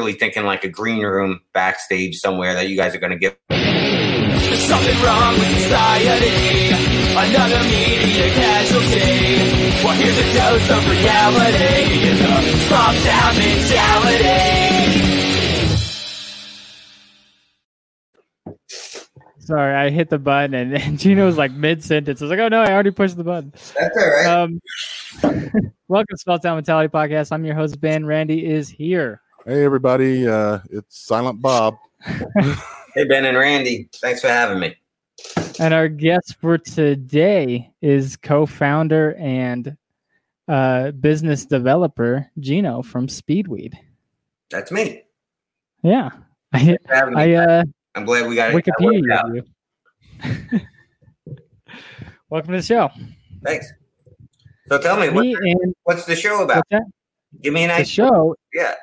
really thinking like a green room backstage somewhere that you guys are going to get. There's something wrong with society. Another media casualty. Well, here's a dose of reality. The small town mentality. Sorry, I hit the button and, and Gino was like mid sentence. I was like, oh no, I already pushed the button. That's all right. Um, welcome to Small Town Mentality Podcast. I'm your host, Ben. Randy is here. Hey everybody, uh, it's Silent Bob. hey, Ben and Randy. Thanks for having me. And our guest for today is co founder and uh, business developer Gino from Speedweed. That's me. Yeah. I, Thanks for having me. I uh, I'm glad we got it. that Wikipedia worked out. you. Welcome to the show. Thanks. So tell me, Me what, and what's the show about? what's? Give me an the show Yeah.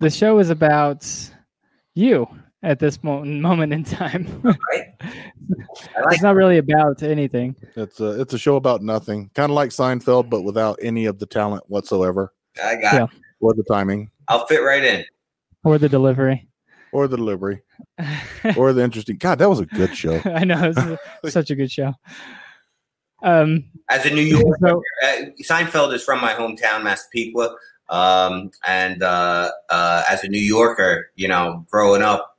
The show is about you at this mo- moment in time. Right. Like it's not really about anything. It's a it's a show about nothing, kind of like Seinfeld, but without any of the talent whatsoever I got Yeah. it. or the timing I'll fit right in. Or the delivery. or the delivery or the interesting. God, that was a good show. I know it's such a good show. Um, As a New Yorker, so uh, Seinfeld is from my hometown, Massapequa. Um, and uh, uh, as a New Yorker, you know, growing up,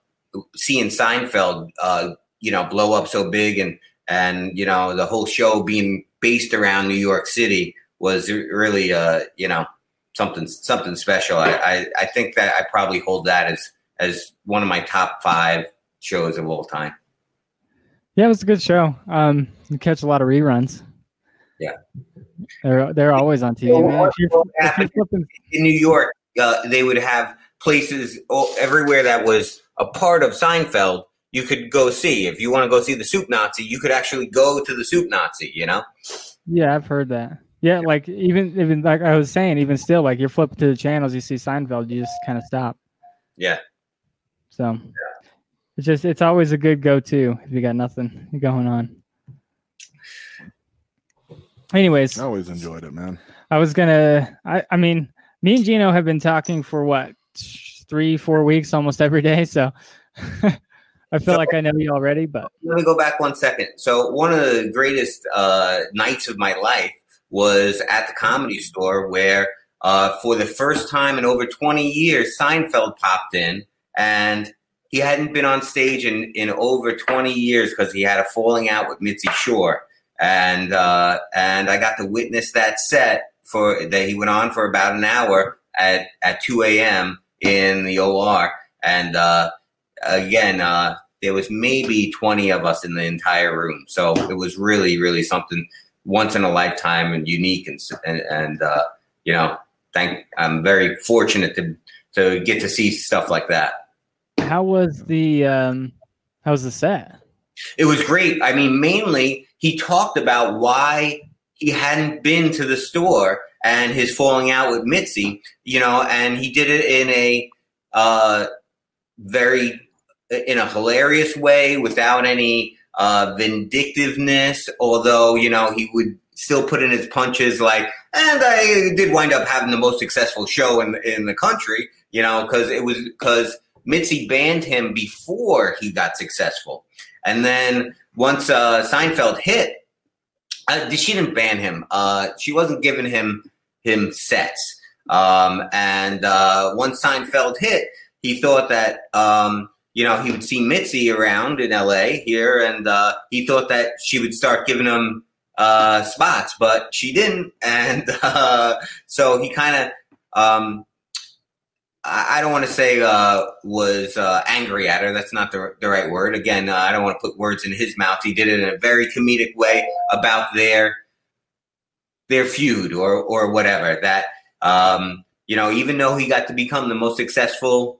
seeing Seinfeld, uh, you know, blow up so big and, and, you know, the whole show being based around New York City was really, uh, you know, something, something special. I, I, I think that I probably hold that as, as one of my top five shows of all time. yeah, it was a good show. Um, you catch a lot of reruns. Yeah. They're they're always on TV. If if in New York, uh, they would have places everywhere that was a part of Seinfeld. You could go see if you want to go see the Soup Nazi. You could actually go to the Soup Nazi. You know, yeah, I've heard that. Yeah, like even even like I was saying, even still, like you're flipping to the channels, you see Seinfeld, you just kind of stop. yeah. So it's just it's always a good go to if you got nothing going on. Anyways, I always enjoyed it, man. I was gonna I, I mean, me and Gino have been talking for what three, four weeks almost every day, so I feel like I know you already, but Let me go back one second. So one of the greatest uh, nights of my life was at the Comedy Store, where uh, for the first time in over 20 years, Seinfeld popped in, and he hadn't been on stage in, in over 20 years because he had a falling out with Mitzi Shore, and uh, and I got to witness that set for that he went on for about an hour at at 2 a.m. in the OR, and uh, again. Uh, there was maybe 20 of us in the entire room. So it was really, really something once in a lifetime and unique. And, and, and uh, you know, thank, I'm very fortunate to, to get to see stuff like that. how was the um how was the set? It was great. I mean, mainly he talked about why he hadn't been to the store and his falling out with Mitzi, you know, and he did it in a uh, very in a hilarious way without any uh, vindictiveness. Although you know he would still put in his punches, like, and I did wind up having the most successful show in in the country, you know, because it was because Mitzi banned him before he got successful, and then once uh, Seinfeld hit, uh, she didn't ban him. Uh, she wasn't giving him him sets. Um, and uh, once Seinfeld hit, he thought that um, you know he would see Mitzi around in L.A. here, and uh, he thought that she would start giving him uh, spots, but she didn't, and uh, so he kind of. Um, I don't want to say uh, was uh, angry at her. That's not the, the right word. Again, uh, I don't want to put words in his mouth. He did it in a very comedic way about their their feud or or whatever. That um, you know, even though he got to become the most successful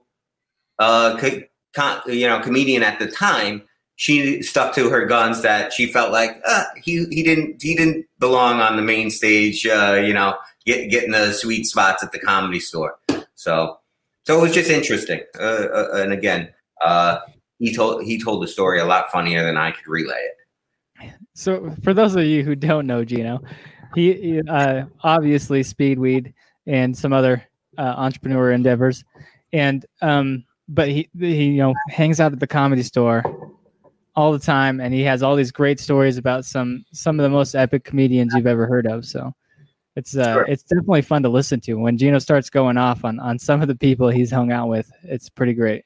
uh, co- you know comedian at the time, she stuck to her guns. That she felt like uh, he he didn't he didn't belong on the main stage. Uh, you know, get, getting the sweet spots at the comedy store. So so it was just interesting. Uh, uh, and again, uh, he told he told the story a lot funnier than I could relay it. So for those of you who don't know Gino, he, he, uh, obviously Speedweed and some other uh, entrepreneur endeavors. and um, but he he you know hangs out at the comedy store all the time, and he has all these great stories about some some of the most epic comedians you've ever heard of. So it's uh, Sure. it's definitely fun to listen to. When Gino starts going off on on some of the people he's hung out with, it's pretty great.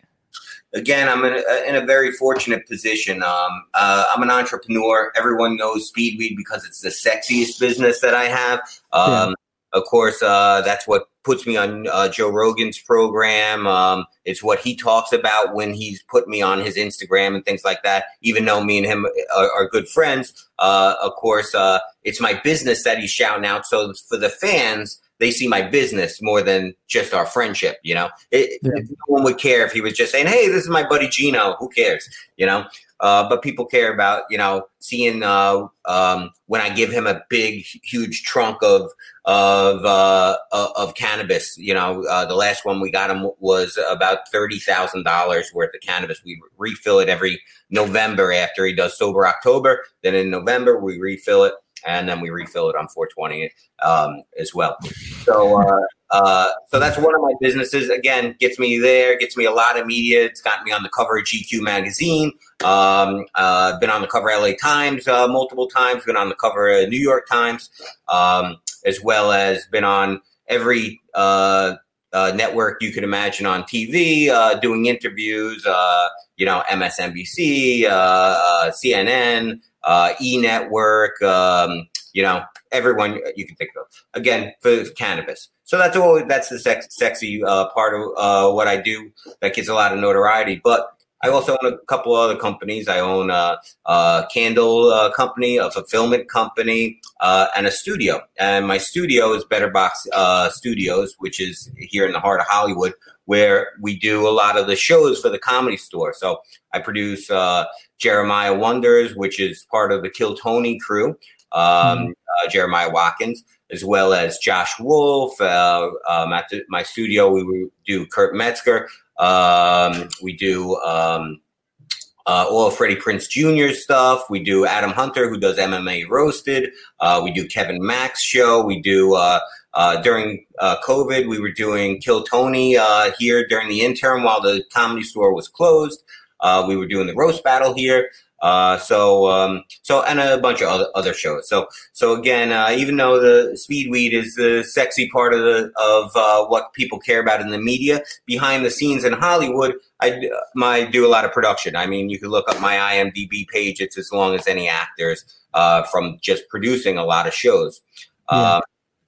again, I'm in a, in a very fortunate position. Um, uh, I'm an entrepreneur. Everyone knows Speedweed because it's the sexiest business that I have. Um, Of course, uh, that's what puts me on uh, Joe Rogan's program. Um, it's what he talks about when he's put me on his Instagram and things like that. Even though me and him are, are good friends, uh, of course, uh, it's my business that he's shouting out. So for the fans, they see my business more than just our friendship. You know, it, Yeah. no one would care if he was just saying, "Hey, this is my buddy Gino." Who cares? You know. Uh, but people care about you know seeing uh, um, when I give him a big, huge trunk of of uh, of of cannabis. You know, uh, the last one we got him was about thirty thousand dollars worth of cannabis. We refill it every November after he does sober October. Then in November we refill it, and then we refill it on four twenty um, as well. So. Uh, uh, so that's one of my businesses. Again, gets me there, gets me a lot of media. It's got me on the cover of GQ magazine. Um, uh, been on the cover of LA Times uh, multiple times. Been on the cover of New York Times, um, as well as been on every uh, uh, network you could imagine on TV, doing interviews. You know, MSNBC, CNN, uh, E Network. Um, you know, everyone you can think of. Again, for cannabis. So that's all. That's the sex, sexy uh, part of uh, what I do. That gets a lot of notoriety, but. I also own a couple other companies. I own a, a candle uh, company, a fulfillment company, uh, and a studio. And my studio is Better Box uh, Studios, which is here in the heart of Hollywood, where we do a lot of the shows for the comedy store. So I produce uh, Jeremiah Wonders, which is part of the Kill Tony crew, um, uh, Jeremiah Watkins, as well as Josh Wolf. Uh, um, at the, my studio, we do Kurt Metzger. Um, we do um, uh, all of Freddie Prinze Jr. stuff. We do Adam Hunter, who does MMA Roasted. Uh, we do Kevin Mack's show. We do uh, during uh, COVID, we were doing Kill Tony uh, here during the interim while the comedy store was closed. Uh, we were doing the roast battle here. Uh, so, um, so, and a bunch of other, other shows. So, so again, uh, even though the speed weed is the sexy part of the, of, uh, what people care about in the media, behind the scenes in Hollywood, I, my, do a lot of production. I mean, you can look up my IMDb page. It's as long as any actors, uh, from just producing a lot of shows. Yeah.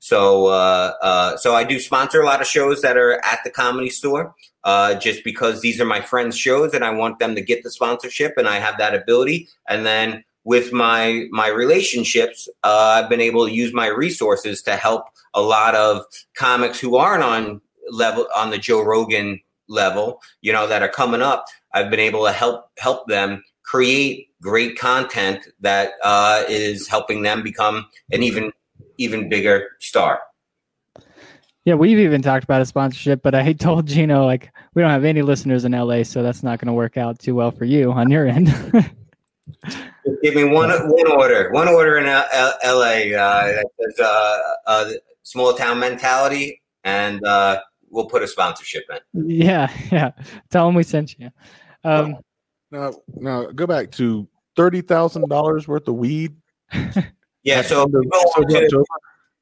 So, uh, uh, so I do sponsor a lot of shows that are at the comedy store uh, just because these are my friends' shows and I want them to get the sponsorship and I have that ability. And then with my my relationships, uh, I've been able to use my resources to help a lot of comics who aren't on level on the Joe Rogan level, you know, that are coming up. I've been able to help help them create great content that uh, is helping them become an even even bigger star. Yeah, we've even talked about a sponsorship, but I told Gino like we don't have any listeners in LA, so that's not going to work out too well for you on your end. Just Give me one one order, one order in L- L- LA uh, that says uh, uh, small town mentality, and uh, we'll put a sponsorship in. yeah, yeah. Tell them we sent you. Um, Now, now go back to thirty thousand dollars worth of weed. Yeah, so if you go So onto,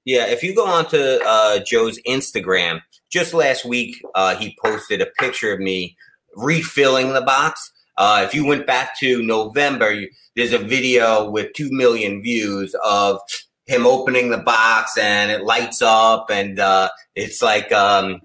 yeah, if you go onto uh, Joe's Instagram, just last week uh, he posted a picture of me refilling the box. Uh, if you went back to November, you, there's a video with two million views of him opening the box and it lights up and uh, it's like um,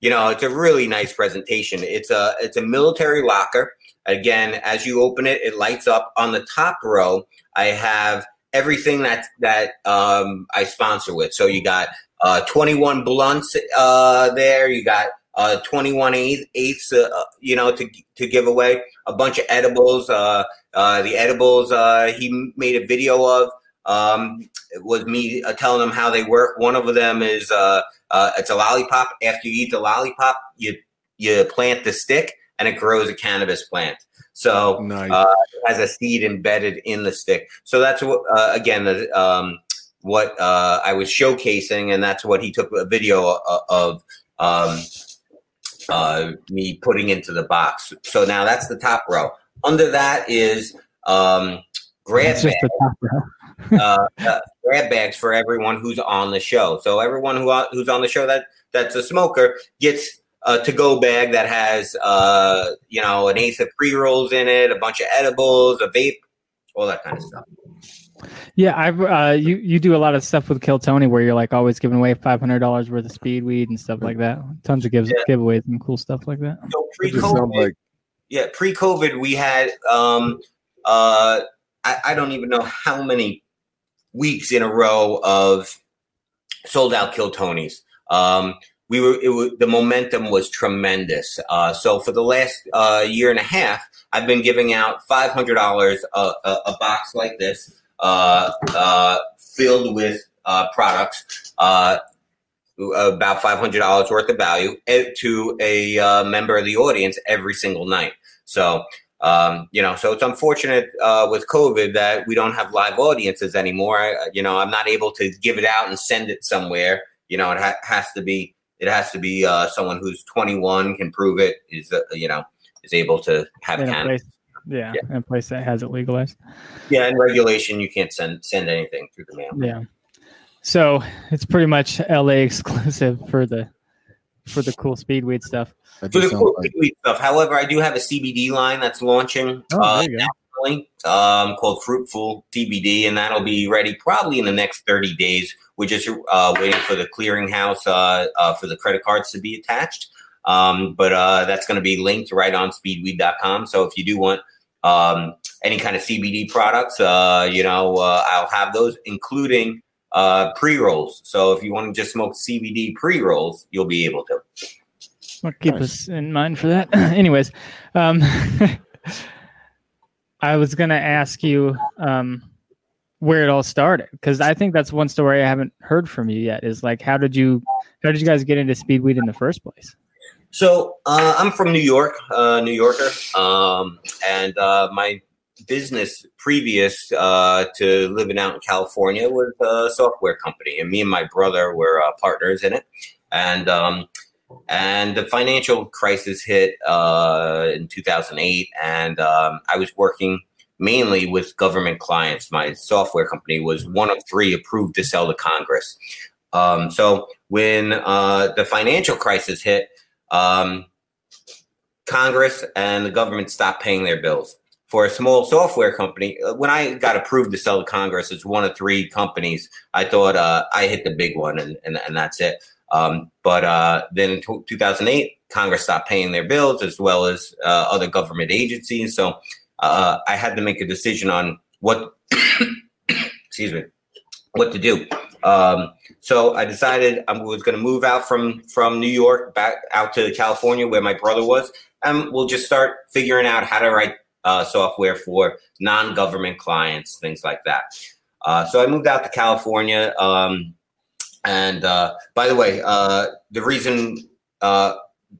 you know it's a really nice presentation. It's a it's a military locker. Again, as you open it, it lights up. On the top row, I have everything that that um, I sponsor with. So you got uh, 21 blunts uh, there. You got uh, 21 eighth, eighths, uh, you know, to to give away. A bunch of edibles. Uh, uh, the edibles uh, he made a video of um, was me uh, telling them how they work. One of them is uh, uh, it's a lollipop. After you eat the lollipop, you you plant the stick and it grows a cannabis plant. So Nice. uh, it has a seed embedded in the stick. So that's what uh, again the um, what uh, I was showcasing, and that's what he took a video of. of um, uh, me putting into the box. So now that's the top row. Under that is um, grab It's just bags, the top row. uh, uh, grab bags for everyone who's on the show. So everyone who who's on the show that that's a smoker gets a to go bag that has uh, you know an eighth of pre rolls in it, a bunch of edibles, a vape, all that kind of stuff. Yeah, I've uh, you you do a lot of stuff with Kill Tony where you're like always giving away five hundred dollars worth of speed weed and stuff like that. Tons of gives Yeah. giveaways and cool stuff like that. So It just sounds pre-COVID, like yeah, pre-COVID, we had um, uh, I, I don't even know how many weeks in a row of sold out Kill Tonys. Um, we were it was, the momentum was tremendous. Uh, so for the last uh, year and a half, I've been giving out five hundred dollars a, a, a box like this, uh, uh, filled with uh, products. Uh, about five hundred dollars worth of value eh, to a uh, member of the audience every single night. So um, you know, so it's unfortunate uh, with COVID that we don't have live audiences anymore. I, you know, I'm not able to give it out and send it somewhere. You know, it ha- has to be it has to be uh, someone who's 21 can prove it is uh, you know is able to have In a cannabis. place, yeah, Yeah. in a place that has it legalized. Yeah, in regulation, you can't send send anything through the mail. Yeah. So it's pretty much LA exclusive for the for the cool speed weed stuff. For the cool like weed stuff, however, I do have a CBD line that's launching. Oh, uh, there you go. nationally, um, called Fruitful CBD, and that'll be ready probably in the next 30 days. We're just uh, waiting for the clearinghouse uh, uh, for the credit cards to be attached. Um, but uh, that's going to be linked right on speedweed.com. So if you do want um, any kind of CBD products, uh, you know, uh, I'll have those, including uh, pre rolls. So if you want to just smoke CBD pre rolls, you'll be able to. I'll keep Nice. us in mind for that. Anyways, um, I was gonna ask you um, where it all started because I think that's one story I haven't heard from you yet. Is like how did you how did you guys get into speedweed in the first place? So uh, I'm from New York, uh, New Yorker, um, and uh, my business previous uh, to living out in California was a software company, and me and my brother were uh, partners in it. And um, and the financial crisis hit uh, in 2008, and um, I was working mainly with government clients. My software company was one of three approved to sell to Congress. Um, so when uh, the financial crisis hit, um, Congress and the government stopped paying their bills. For a small software company, uh, when I got approved to sell to Congress as one of three companies, I thought uh, I hit the big one and, and, and that's it. Um, but uh, then in t- 2008, Congress stopped paying their bills as well as uh, other government agencies. So uh, I had to make a decision on what, excuse me, what to do. Um, so I decided I was going to move out from from New York back out to California where my brother was, and we'll just start figuring out how to write uh, software for non-government clients, things like that. Uh, so I moved out to California. Um, and uh, by the way, uh, the reason uh,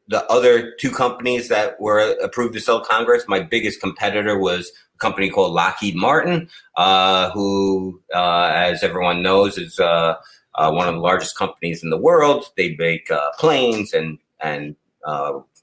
the other two companies that were approved to sell Congress, my biggest competitor was a company called Lockheed Martin, uh, who, uh, as everyone knows, is uh, one of the largest companies in the world. They make planes and and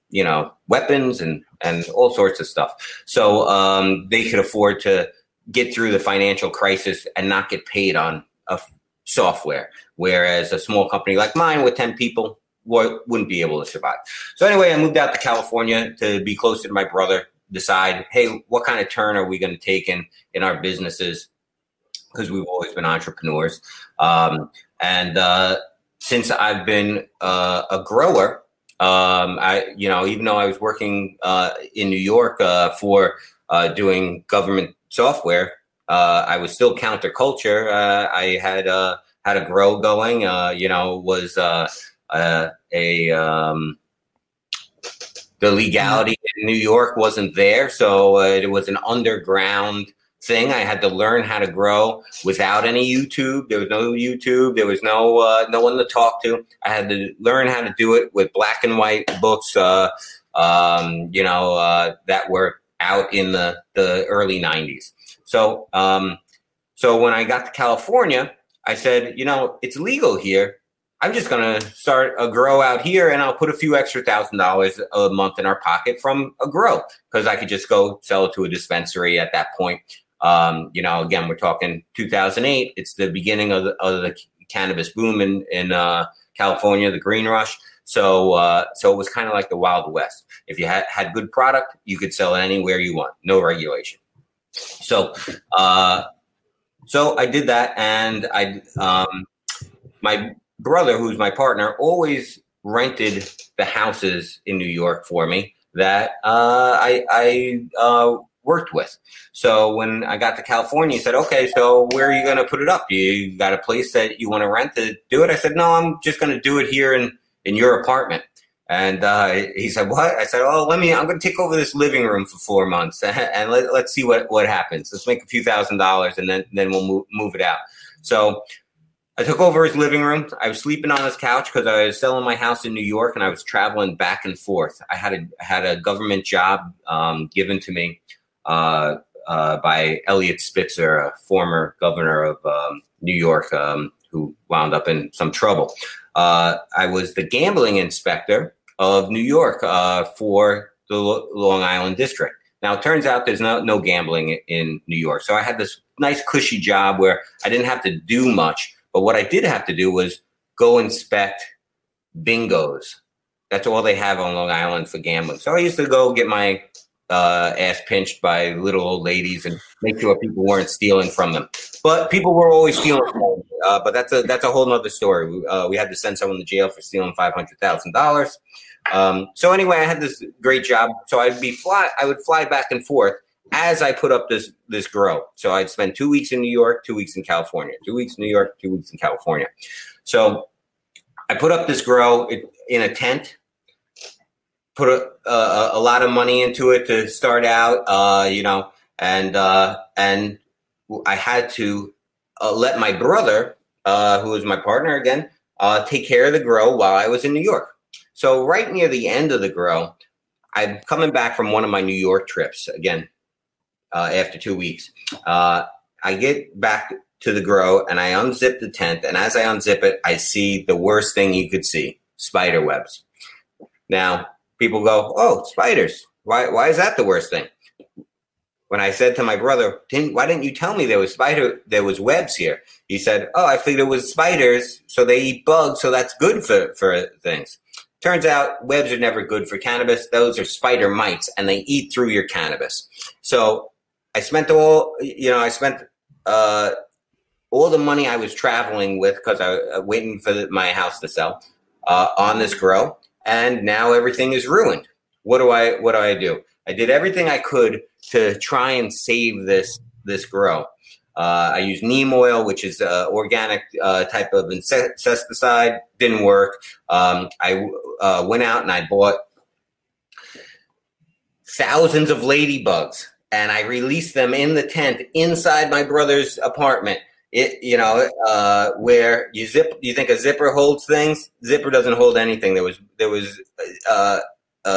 you know weapons and and all sorts of stuff. So um, they could afford to get through the financial crisis and not get paid on a software, whereas a small company like mine with ten people wouldn't be able to survive. So anyway, I moved out to California to be closer to my brother. Decide, hey, what kind of turn are we going to take in in our businesses? Because we've always been entrepreneurs. Um, and uh, since I've been uh, a grower, um, I, you know, even though I was working uh, in New York uh, for uh, doing government software, uh, I was still counterculture. Uh, I had uh, had a grow going. Uh, you know, was uh, uh, a um, the legality in New York wasn't there, so it was an underground thing. I had to learn how to grow without any YouTube. There was no YouTube. There was no uh, no one to talk to. I had to learn how to do it with black and white books. Uh, um, you know uh, that were out in the the early '90s. So um, so when I got to California, I said, you know, it's legal here. I'm just going to start a grow out here and I'll put a few extra thousand dollars a month in our pocket from a grow because I could just go sell it to a dispensary at that point. Um, you know, again, we're talking 2008. It's the beginning of the, of the cannabis boom in, in uh, California, the green rush. So, uh, so it was kind of like the Wild West. If you had, had good product, you could sell it anywhere you want, no regulation. So, uh, so I did that, and I, um, my brother, who's my partner, always rented the houses in New York for me that uh, I, I uh, worked with. So when I got to California, he said, "Okay, so where are you going to put it up? You got a place that you want to rent to do it?" I said, "No, I'm just going to do it here in in your apartment." And uh, he said, "What?" I said, "Oh, let me. I'm going to take over this living room for four months, and let, us see what what happens. Let's make a few thousand dollars, and then then we'll move, move it out." So I took over his living room. I was sleeping on his couch because I was selling my house in New York, and I was traveling back and forth. I had a had a government job um, given to me uh, uh, by Eliot Spitzer, a former governor of um, New York, um, who wound up in some trouble. Uh, I was the gambling inspector of New York uh, for the Long Island district. Now it turns out there's no no gambling in New York, so I had this nice cushy job where I didn't have to do much. But what I did have to do was go inspect bingos. That's all they have on Long Island for gambling. So I used to go get my uh, ass pinched by little old ladies and make sure people weren't stealing from them. But people were always stealing from them. Uh, but that's a that's a whole nother story. Uh, we had to send someone to jail for stealing five hundred thousand dollars. Um, so anyway, I had this great job. So I'd be fly. I would fly back and forth as I put up this this grow. So I'd spend two weeks in New York, two weeks in California, two weeks in New York, two weeks in California. So I put up this grow in a tent. Put a, a, a lot of money into it to start out, uh, you know, and uh, and I had to uh, let my brother, uh, who was my partner again, uh, take care of the grow while I was in New York. So right near the end of the grow, I'm coming back from one of my New York trips again uh, after two weeks. I get back to the grow and I unzip the tent, and as I unzip it, I see the worst thing you could see: spider webs. Now people go, "Oh, spiders! Why? Why is that the worst thing?" When I said to my brother, didn't, "Why didn't you tell me there was spider? There was webs here?" He said, "Oh, I figured it was spiders, so they eat bugs, so that's good for for things." Turns out webs are never good for cannabis. Those are spider mites and they eat through your cannabis. So I spent all, you know, I spent uh, all the money I was traveling with because I was waiting for my house to sell uh, on this grow. And now everything is ruined. What do I, what do I do? I did everything I could to try and save this, this grow. Uh, I used neem oil, which is uh, organic uh, type of insecticide. Didn't work. Um, I uh, went out and I bought thousands of ladybugs, and I released them in the tent inside my brother's apartment. It, you know, uh, where you zip, you think a zipper holds things. Zipper doesn't hold anything. There was there was uh,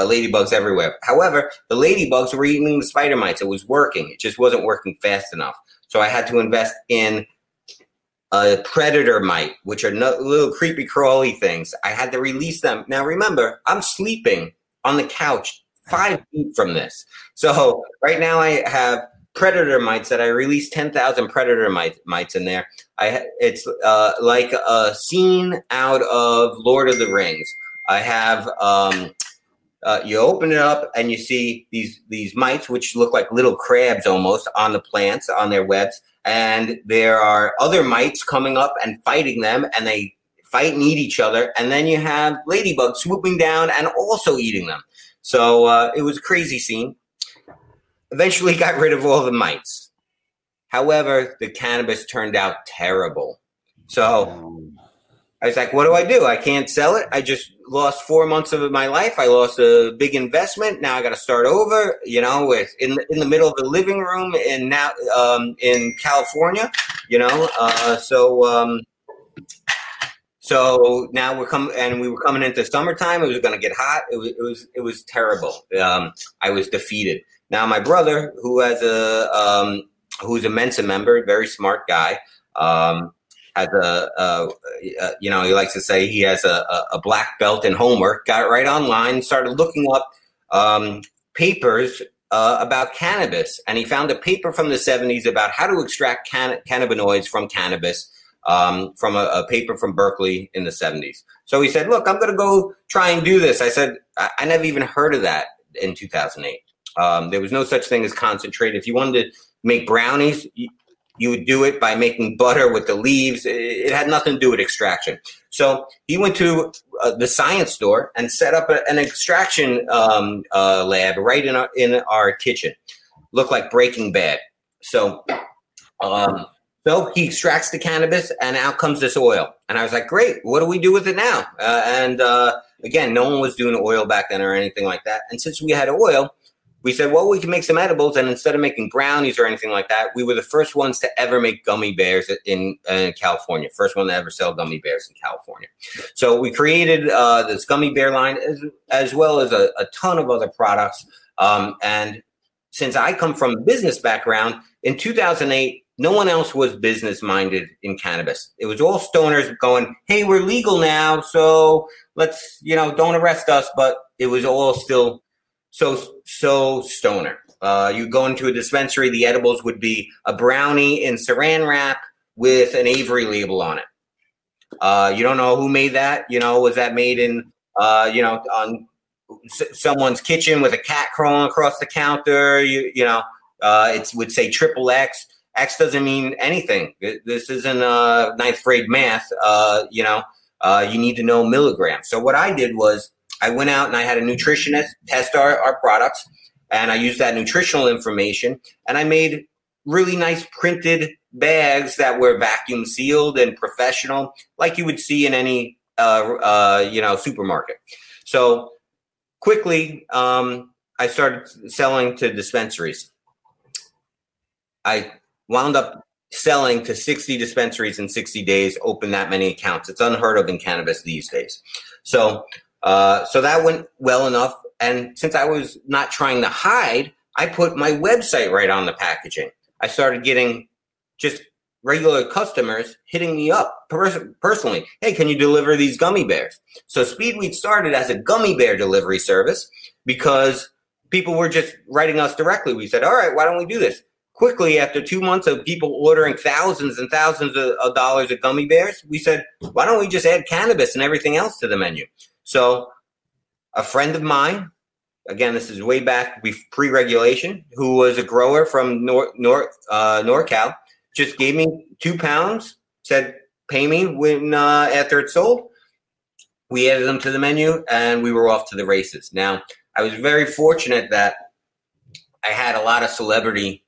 ladybugs everywhere. However, the ladybugs were eating the spider mites. It was working. It just wasn't working fast enough. So I had to invest in a predator mite, which are no, little creepy crawly things. I had to release them. Now remember, I'm sleeping on the couch five feet from this. So right now I have predator mites that I released 10,000 predator mites, mites in there. I it's uh, like a scene out of Lord of the Rings. I have um, uh, you open it up and you see these these mites, which look like little crabs almost on the plants on their webs, and there are other mites coming up and fighting them, and they fight and eat each other, and then you have ladybugs swooping down and also eating them. So uh, it was a crazy scene. Eventually, got rid of all the mites. However, the cannabis turned out terrible. So I was like, what do I do? I can't sell it. I just lost four months of my life. I lost a big investment. Now I got to start over. You know, with in in the middle of the living room in now um, in California. You know, uh, so um, so now we're coming and we were coming into summertime. It was going to get hot. It was it was it was terrible. Um, I was defeated. Now my brother, who has a um, who's a Mensa member, very smart guy. Um, has a, a, a you know he likes to say he has a, a, black belt in homework. Got right online, started looking up um, papers uh, about cannabis, and he found a paper from the 70s about how to extract can- cannabinoids from cannabis um, from a, a, paper from Berkeley in the 70s. So he said, Look, I'm going to go try and do this. I said, I-, I never even heard of that in 2008. Um, there was no such thing as concentrate. If you wanted to make brownies, you, you would do it by making butter with the leaves. It, it had nothing to do with extraction. So he went to uh, the science store and set up a, an extraction um, uh, lab right in our, in our kitchen. Looked like Breaking Bad. So, um, so he extracts the cannabis, and out comes this oil. And I was like, "Great! What do we do with it now?" Uh, and uh, again, no one was doing oil back then or anything like that. And since we had oil, we said, well, we can make some edibles. And instead of making brownies or anything like that, we were the first ones to ever make gummy bears in, in California. First one to ever sell gummy bears in California. So we created uh, this gummy bear line as, as well as a, a ton of other products. Um, and since I come from a business background, in 2008, no one else was business minded in cannabis. It was all stoners going, "Hey, we're legal now, so let's, you know, don't arrest us." But it was all still so so stoner. Uh, you go into a dispensary, the edibles would be a brownie in saran wrap with an Avery label on it. Uh, you don't know who made that. You know, was that made in uh, you know on s- someone's kitchen with a cat crawling across the counter? You you know, uh, it would say triple X. X doesn't mean anything. This isn't uh, ninth grade math. Uh, you know, uh, you need to know milligrams. So what I did was I went out and I had a nutritionist test our, our products, and I used that nutritional information, and I made really nice printed bags that were vacuum sealed and professional, like you would see in any uh, uh, you know supermarket. So quickly, um, I started selling to dispensaries. I wound up selling to 60 dispensaries in 60 days, open that many accounts. It's unheard of in cannabis these days. So uh, so that went well enough. And since I was not trying to hide, I put my website right on the packaging. I started getting just regular customers hitting me up pers- personally. Hey, can you deliver these gummy bears? So Speedweed started as a gummy bear delivery service because people were just writing us directly. We said, all right, why don't we do this? Quickly, after two months of people ordering thousands and thousands of, of dollars of gummy bears, we said, why don't we just add cannabis and everything else to the menu? So, a friend of mine, again, this is way back pre regulation, who was a grower from North, North uh, NorCal, just gave me two pounds, said, pay me when uh, after it's sold. We added them to the menu and we were off to the races. Now, I was very fortunate that I had a lot of celebrity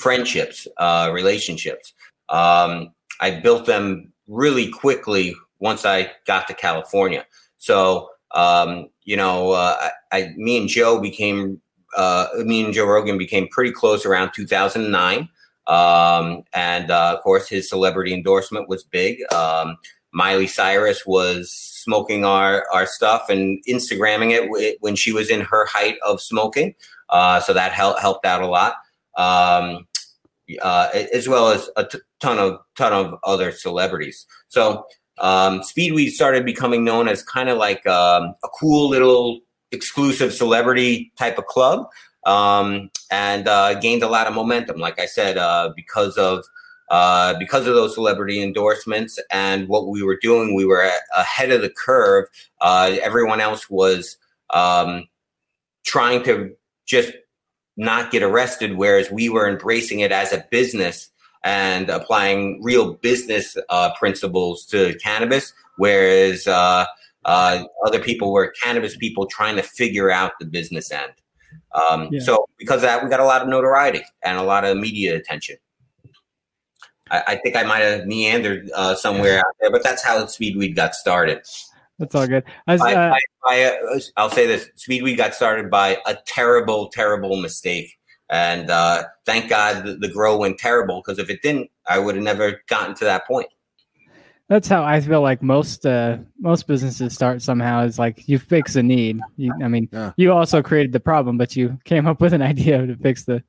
friendships, uh, relationships. Um, I built them really quickly once I got to California. So, um, you know, uh, I, me and Joe became, uh, me and Joe Rogan became pretty close around 2009. Um, and uh, of course, his celebrity endorsement was big. Um, Miley Cyrus was smoking our, our stuff and Instagramming it when she was in her height of smoking. Uh, so that helped helped out a lot. Um, uh, as well as a t- ton of ton of other celebrities. So um, Speedweed started becoming known as kind of like um, a cool little exclusive celebrity type of club um, and uh, gained a lot of momentum. Like I said, uh, because of uh, because of those celebrity endorsements and what we were doing, we were ahead of the curve. Uh, everyone else was um, trying to just not get arrested, whereas we were embracing it as a business and applying real business uh, principles to cannabis, whereas uh, uh, other people were cannabis people trying to figure out the business end. Um, yeah. So because of that, we got a lot of notoriety and a lot of media attention. I, I think I might have meandered uh, somewhere out there, but that's how Speedweed got started. That's all good. Was, by, uh, uh, I'll say this: Speedweed got started by a terrible, terrible mistake and uh, thank God the, the grow went terrible because if it didn't, I would have never gotten to that point. That's how I feel like most uh, most businesses start somehow. Is like you fix a need. You, I mean, yeah. you also created the problem, but you came up with an idea to fix the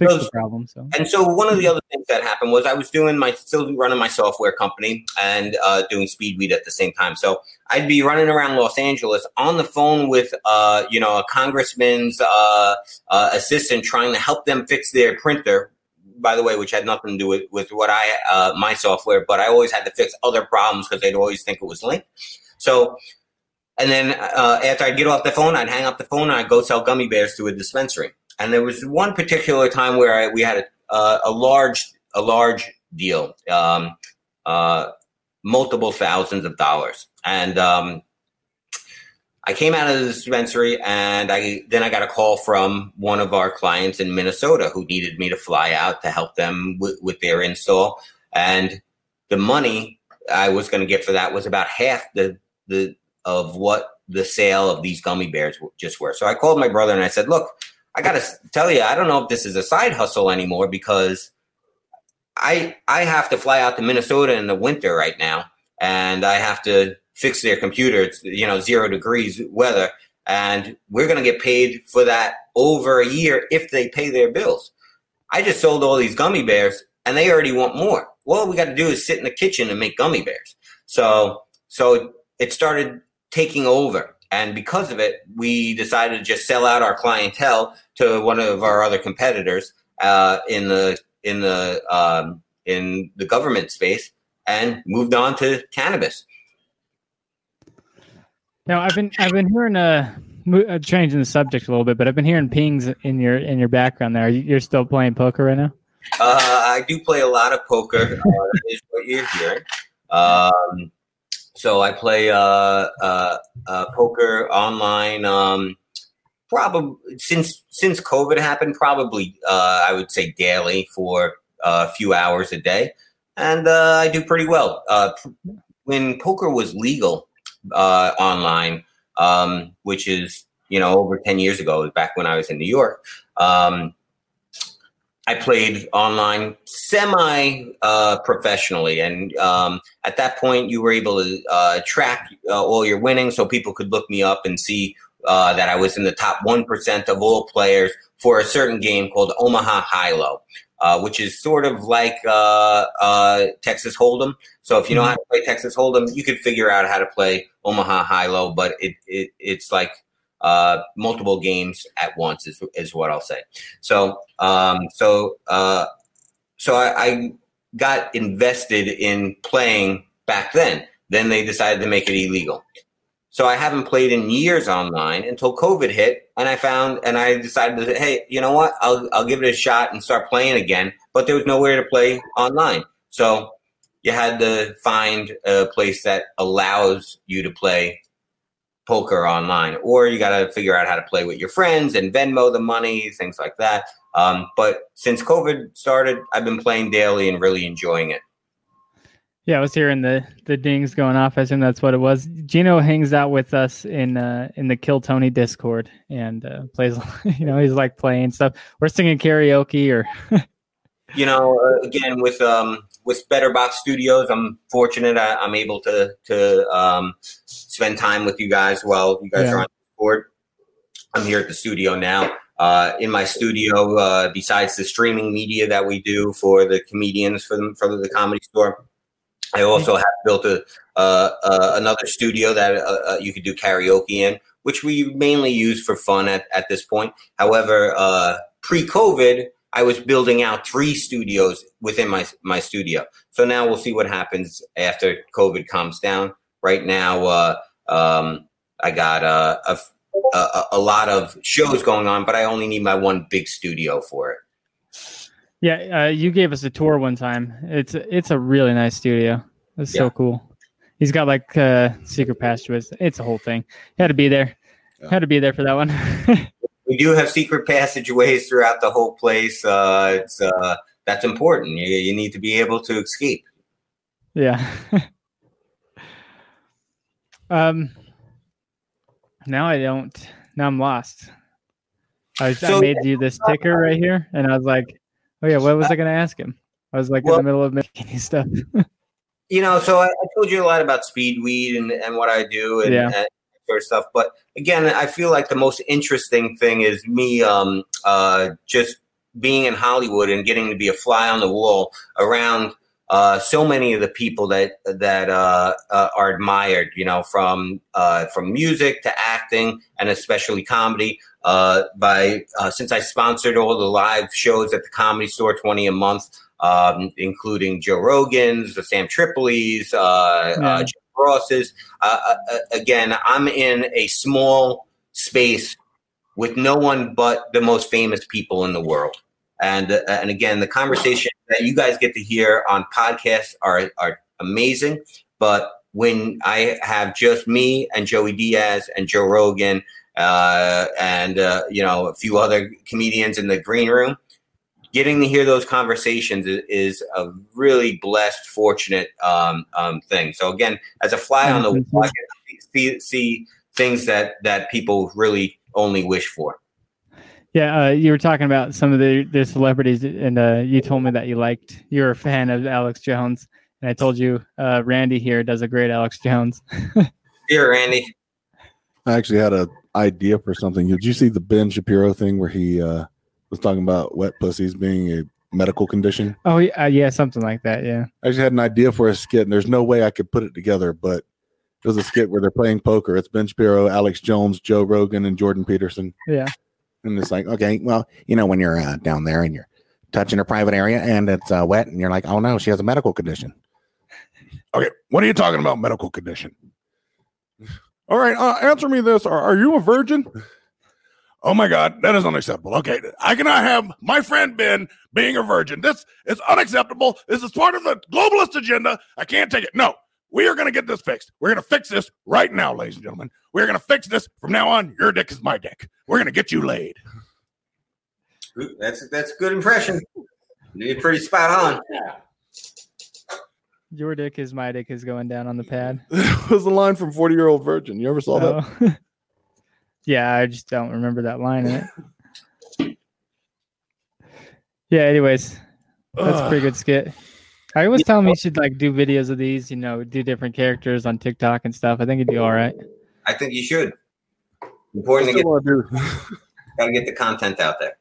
fix the problem. So And so one of the other things that happened was I was doing my still running my software company and uh, doing Speedweed at the same time. So I'd be running around Los Angeles on the phone with uh, you know a congressman's uh, uh, assistant trying to help them fix their printer. By the way, which had nothing to do with, with what I uh, my software, but I always had to fix other problems because they'd always think it was linked. So. And then uh, after I'd get off the phone, I'd hang up the phone and I'd go sell gummy bears to a dispensary. And there was one particular time where I, we had a, uh, a large a large deal, um, uh, multiple thousands of dollars, and um, I came out of the dispensary, and I then I got a call from one of our clients in Minnesota who needed me to fly out to help them with, with their install, and the money I was going to get for that was about half the the of what the sale of these gummy bears just were. So I called my brother and I said, "Look, I got to tell you, I don't know if this is a side hustle anymore because I I have to fly out to Minnesota in the winter right now, and I have to fix their computer. It's you know zero degrees weather, and we're to get paid for that over a year if they pay their bills. I just sold all these gummy bears, and they already want more. Well, we got to do is sit in the kitchen and make gummy bears. So so it started taking over. And because of it, we decided to just sell out our clientele to one of our other competitors uh, in the in the um, in the government space, and moved on to cannabis. now I've been I've been hearing a, uh changing the subject a little bit, but I've been hearing pings in your in your background there. You- You're still playing poker right now? Uh, I do play a lot of poker. Uh, is what you're hearing. Um, so I play uh, uh, uh, poker online. Um, probably since since COVID happened, probably I would say daily for a few hours a day, and I do pretty well. When poker was legal online, um, which is you know over ten years ago, back when I was in New York. Um, I played online semi uh, professionally, and um, at that point, you were able to uh, track uh, all your winnings, so people could look me up and see uh, that I was in the top one percent of all players for a certain game called Omaha High Low, uh, which is sort of like uh, uh, Texas Hold'em. So if you know how to play Texas Hold'em, you could figure out how to play Omaha High Low, but it, it it's like uh, multiple games at once is, is what I'll say. So, um, so, uh, so I, I got invested in playing back then. Then they decided to make it illegal. So I haven't played in years online until COVID hit, and I found, and I decided to, hey, you know what? I'll I'll give it a shot and start playing again. But there was nowhere to play online, so you had to find a place that allows you to play poker online, or you got to figure out how to play with your friends and Venmo the money, things like that. Um, but since COVID started, I've been playing daily and really enjoying it. Yeah, I was hearing the the dings going off. I assume that's what it was. Gino hangs out with us in uh, in the Kill Tony Discord and uh, plays. You know, he's like playing stuff. We're singing karaoke or You know, uh, again with um, with Better Box Studios, I'm fortunate I, I'm able to to um, spend time with you guys while you guys Yeah. are on board. I'm here at the studio now. Uh, in my studio, uh, besides the streaming media that we do for the comedians for the, for the comedy store, I also have built a uh, uh, another studio that uh, uh, you could do karaoke in, which we mainly use for fun at, at this point. However, uh, pre-COVID, I was building out three studios within my my studio. So now we'll see what happens after COVID calms down. Right now, uh, um, I got uh, a, a a lot of shows going on, but I only need my one big studio for it. yeah. Uh, you gave us a tour one time. It's it's a really nice studio. It's so cool. He's got like uh, secret passageways. It's a whole thing. Had to be there. Had to be there for that one. we do have secret passageways throughout the whole place. Uh, it's uh, that's important. You, you need to be able to escape. Yeah. um. Now I don't. Now I'm lost. I, I made you this ticker right here, and I was like, "Oh yeah, what was I going to ask him?" I was like in the middle of making stuff. You know, so I, I told you a lot about speed weed and, and what I do and, Yeah. and of stuff. But again, I feel like the most interesting thing is me um, uh, just being in Hollywood and getting to be a fly on the wall around uh, so many of the people that that uh, uh, are admired, you know, from uh, from music to acting and especially comedy. Uh, by uh, since I sponsored all the live shows at the Comedy Store, twenty a month, um, including Joe Rogan's, the Sam Tripoli's, Yeah. Uh, Uh, uh, again, I'm in a small space with no one but the most famous people in the world. And uh, and again, the conversation that you guys get to hear on podcasts are are amazing. But when I have just me and Joey Diaz and Joe Rogan uh, and uh, you know a few other comedians in the green room, getting to hear those conversations is, is a really blessed, fortunate um, um, thing. So again, as a fly on the wall, I see, see things that that people really only wish for. Yeah, uh, you were talking about some of the, the celebrities, and uh, you told me that you liked, you're a fan of Alex Jones. And I told you uh, Randy here does a great Alex Jones. Here, Randy. I actually had an idea for something. Did you see the Ben Shapiro thing where he uh, was talking about wet pussies being a medical condition? Oh, yeah, uh, yeah, something like that. Yeah. I just had an idea for a skit, and there's no way I could put it together, but it was a skit where they're playing poker. It's Ben Shapiro, Alex Jones, Joe Rogan, and Jordan Peterson. Yeah. And it's like, okay, well, you know, when you're uh, down there and you're touching a private area and it's uh, wet, and you're like, oh no, she has a medical condition. Okay, what are you talking about, medical condition? All right, uh, answer me this: are, are you a virgin? Oh my God, that is unacceptable. Okay, I cannot have my friend Ben being a virgin. This is unacceptable. This is part of the globalist agenda. I can't take it. No, we are going to get this fixed. We're going to fix this right now, ladies and gentlemen. We're going to fix this from now on. Your dick is my dick. We're going to get you laid. That's that's a good impression. You're pretty spot on. Your dick is my dick is going down on the pad. That was the line from 40 Year Old Virgin. You ever saw that? Yeah, I just don't remember that line in it. Yeah, anyways, that's a pretty good skit. I always tell him he should like do videos of these, you know, do different characters on TikTok and stuff. I think he'd do all right. I think you should. Important to get want to do. gotta get the content out there.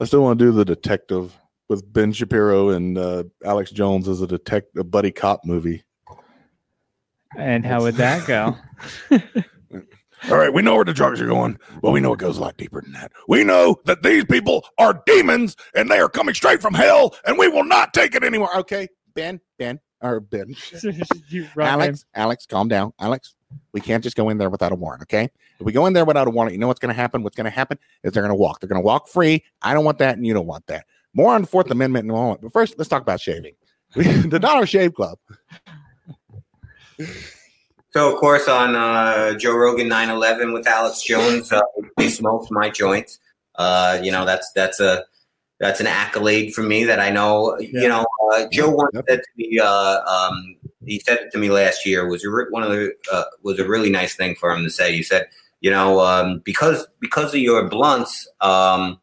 I still want to do the detective with Ben Shapiro and uh, Alex Jones as a detective, a buddy cop movie. And how would that go? All right, we know where the drugs are going, but we know it goes a lot deeper than that. We know that these people are demons and they are coming straight from hell, and we will not take it anymore. Okay, Ben, Ben, or Ben. Alex, Alex, calm down. Alex, we can't just go in there without a warrant, okay? If we go in there without a warrant, you know what's going to happen? What's going to happen is they're going to walk. They're going to walk free. I don't want that, and you don't want that. More on the Fourth Amendment in a moment. But first, let's talk about shaving. the Dollar Shave Club. So, of course, on uh, Joe Rogan 9/11 with Alex Jones, uh, he smoked my joints. Uh, you know, that's that's a that's an accolade for me that I know. Yeah. You know, uh, Joe once Yep. said to me, uh, um, he said it to me last year was re- one of the uh, was a really nice thing for him to say. He said, you know, um, because because of your blunts, um,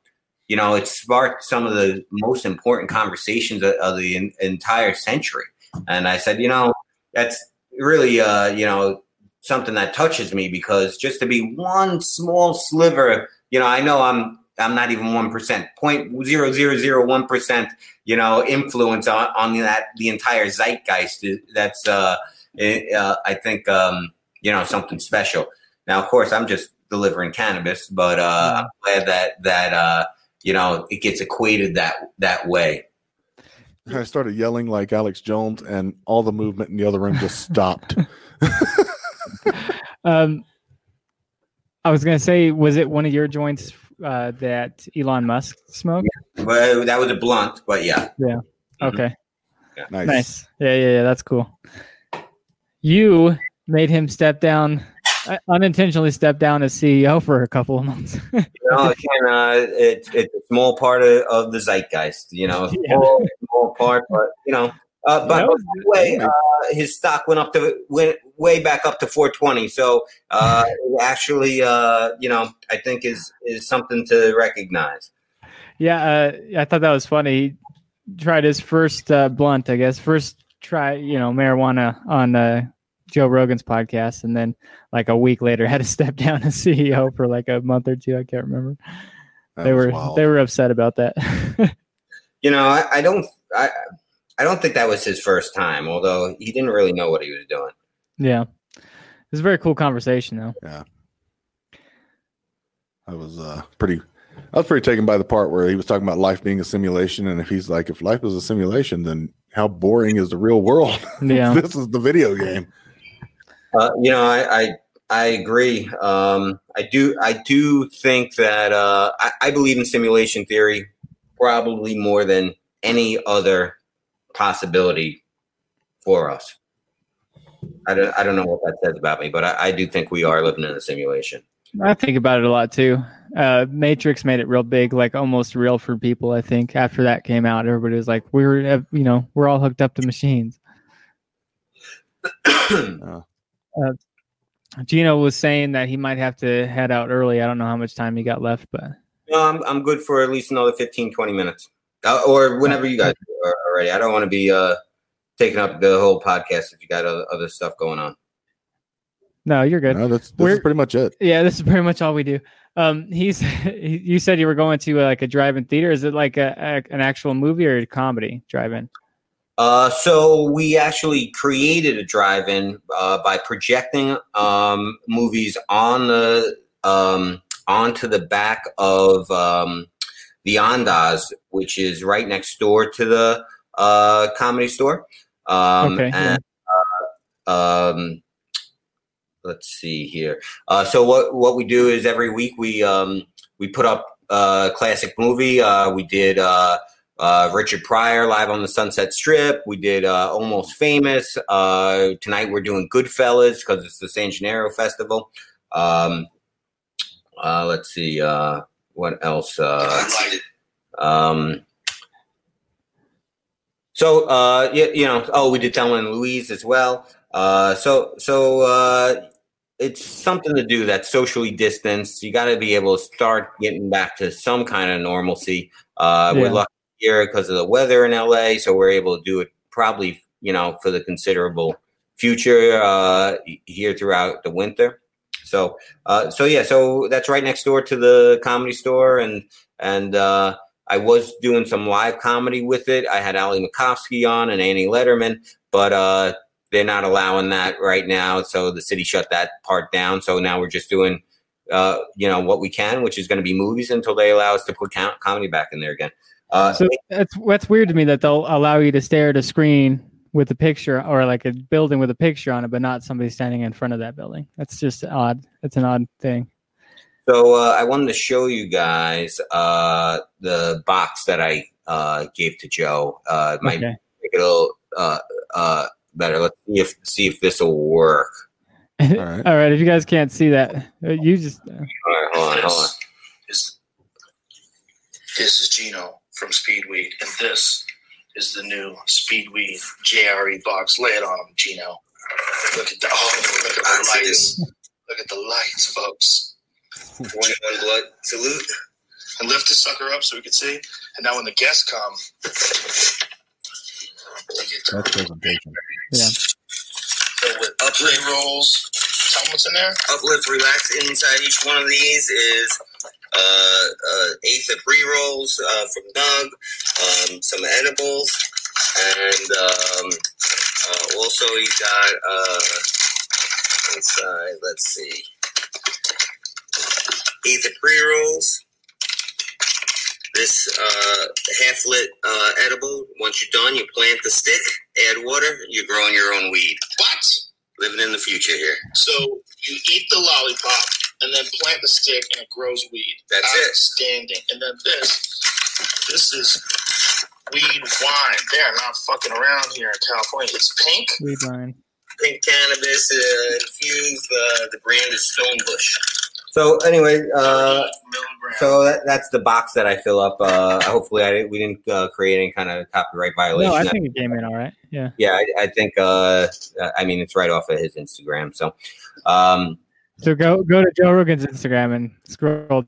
you know, it sparked some of the most important conversations of, of the en- entire century. And I said, you know, that's really, uh, you know, something that touches me because just to be one small sliver, you know, I know I'm I'm not even one percent, point zero zero zero one percent, you know, influence on, on that the entire zeitgeist. That's uh, it, uh, I think um, you know something special. Now, of course, I'm just delivering cannabis, but uh, I'm glad that that uh, you know it gets equated that that way. I started yelling like Alex Jones, and all the movement in the other room just stopped. Um, I was gonna say, was it one of your joints uh, that Elon Musk smoked? Well, that was a blunt, but yeah. Mhm. Okay, nice. nice. Yeah, yeah, yeah. That's cool. You made him step down, uh, unintentionally stepped down as CEO for a couple of months. You know, again, uh, it's it's a small part of, of the zeitgeist. You know, Yeah. small, small part, but you know. Uh, but was- by the way, uh, his stock went up to went way back up to 420. So uh, actually, uh, you know, I think is is something to recognize. yeah, uh, I thought that was funny. He tried his first uh, blunt, I guess, first try, you know, marijuana on uh, Joe Rogan's podcast, and then like a week later had to step down as CEO for like a month or two. I can't remember. That they were wild. they were upset about that. You know, I, I don't I I don't think that was his first time, although he didn't really know what he was doing. yeah, it was a very cool conversation though. Yeah, I was uh, pretty. I was pretty taken by the part where he was talking about life being a simulation, and if he's like, if life is a simulation, then how boring is the real world? Yeah, this is the video game. Uh, you know, I, I I agree. Um, I do I do think that uh, I, I believe in simulation theory probably more than any other possibility for us. I don't I don't know what that says about me, but I, I do think we are living in a simulation. I think about it a lot too. Uh, Matrix made it real big, like almost real for people. I think after that came out, everybody was like, "We're, uh, you know, we're all hooked up to machines." Gino was saying that he might have to head out early. I don't know how much time he got left, but No, I'm I'm good for at least another 15, 20 minutes, uh, or whenever you guys are are ready. I don't want to be uh, taking up the whole podcast if you got other, other stuff going on. no, you're good. No, that's this pretty much it. Yeah, this is pretty much all we do. Um, he's he- you said you were going to uh, like a drive-in theater. Is it like a, a an actual movie or a comedy drive-in? Uh, so we actually created a drive-in uh, by projecting um, movies on the um, onto the back of um, the Andaz, which is right next door to the uh, comedy store. Um, Okay, and uh, um, let's see here. Uh, so what what we do is every week we um, we put up a classic movie. Uh, we did. Uh, Richard Pryor live on the Sunset Strip. We did uh, Almost Famous. Uh, tonight we're doing Goodfellas because it's the San Gennaro Festival. Um, uh, let's see uh, what else. Uh, um, so uh, you, you know, oh, we did Thelma and Louise as well. Uh, so so uh, it's something to do that's socially distanced. You got to be able to start getting back to some kind of normalcy. Uh, Yeah. We're lucky here because of the weather in LA, so we're able to do it probably you know for the considerable future uh, here throughout the winter. So uh, so yeah, so that's right next door to the comedy store, and and uh, I was doing some live comedy with it. I had Ali Macofsky on and Annie Lederman, but uh, they're not allowing that right now. So the city shut that part down. So now we're just doing, uh, you know, what we can, which is going to be movies until they allow us to put com- comedy back in there again. Uh, So that's that's weird to me that they'll allow you to stare at a screen with a picture or like a building with a picture on it, but not somebody standing in front of that building. That's just odd. That's an odd thing. So uh, I wanted to show you guys uh, the box that I uh, gave to Joe. Uh, it might Okay. make it a little uh, uh, better. Let's see if see if this will work. All right. All right. If you guys can't see that, uh, you just uh, All right, hold on, hold on. This is Gino from Speedweed, and this is the new Speedweed JRE box. Lay it on him, Gino. Look at the oh, look at the lights. Look at the lights, folks. One one blood salute. And lift this sucker up so we can see. And now when the guests come, they get to That's presentation. so with uplift rolls. Tell them what's in there. Uplift Relax. Inside each one of these is eighth of pre rolls uh, from Doug, um, some edibles, and um, uh, also you got uh, inside. Let's see, eighth of pre rolls. This uh, half lit uh, edible. Once you're done, you plant the stick, add water. You're growing your own weed. What? Living in the future here. So you eat the lollipop and then plant the stick and it grows weed. That's it. Outstanding. And then this, this is weed wine. They're not fucking around here in California. It's pink. weed wine. pink cannabis uh, infused. Uh, the brand is Stonebush. So anyway, uh, so that, that's the box that I fill up. Uh, hopefully, I we didn't uh, create any kind of copyright violation. No, I think it came in all right. Yeah. yeah, I, I think. Uh, I mean, it's right off of his Instagram. So, um, So go go to Joe Rogan's Instagram and scroll.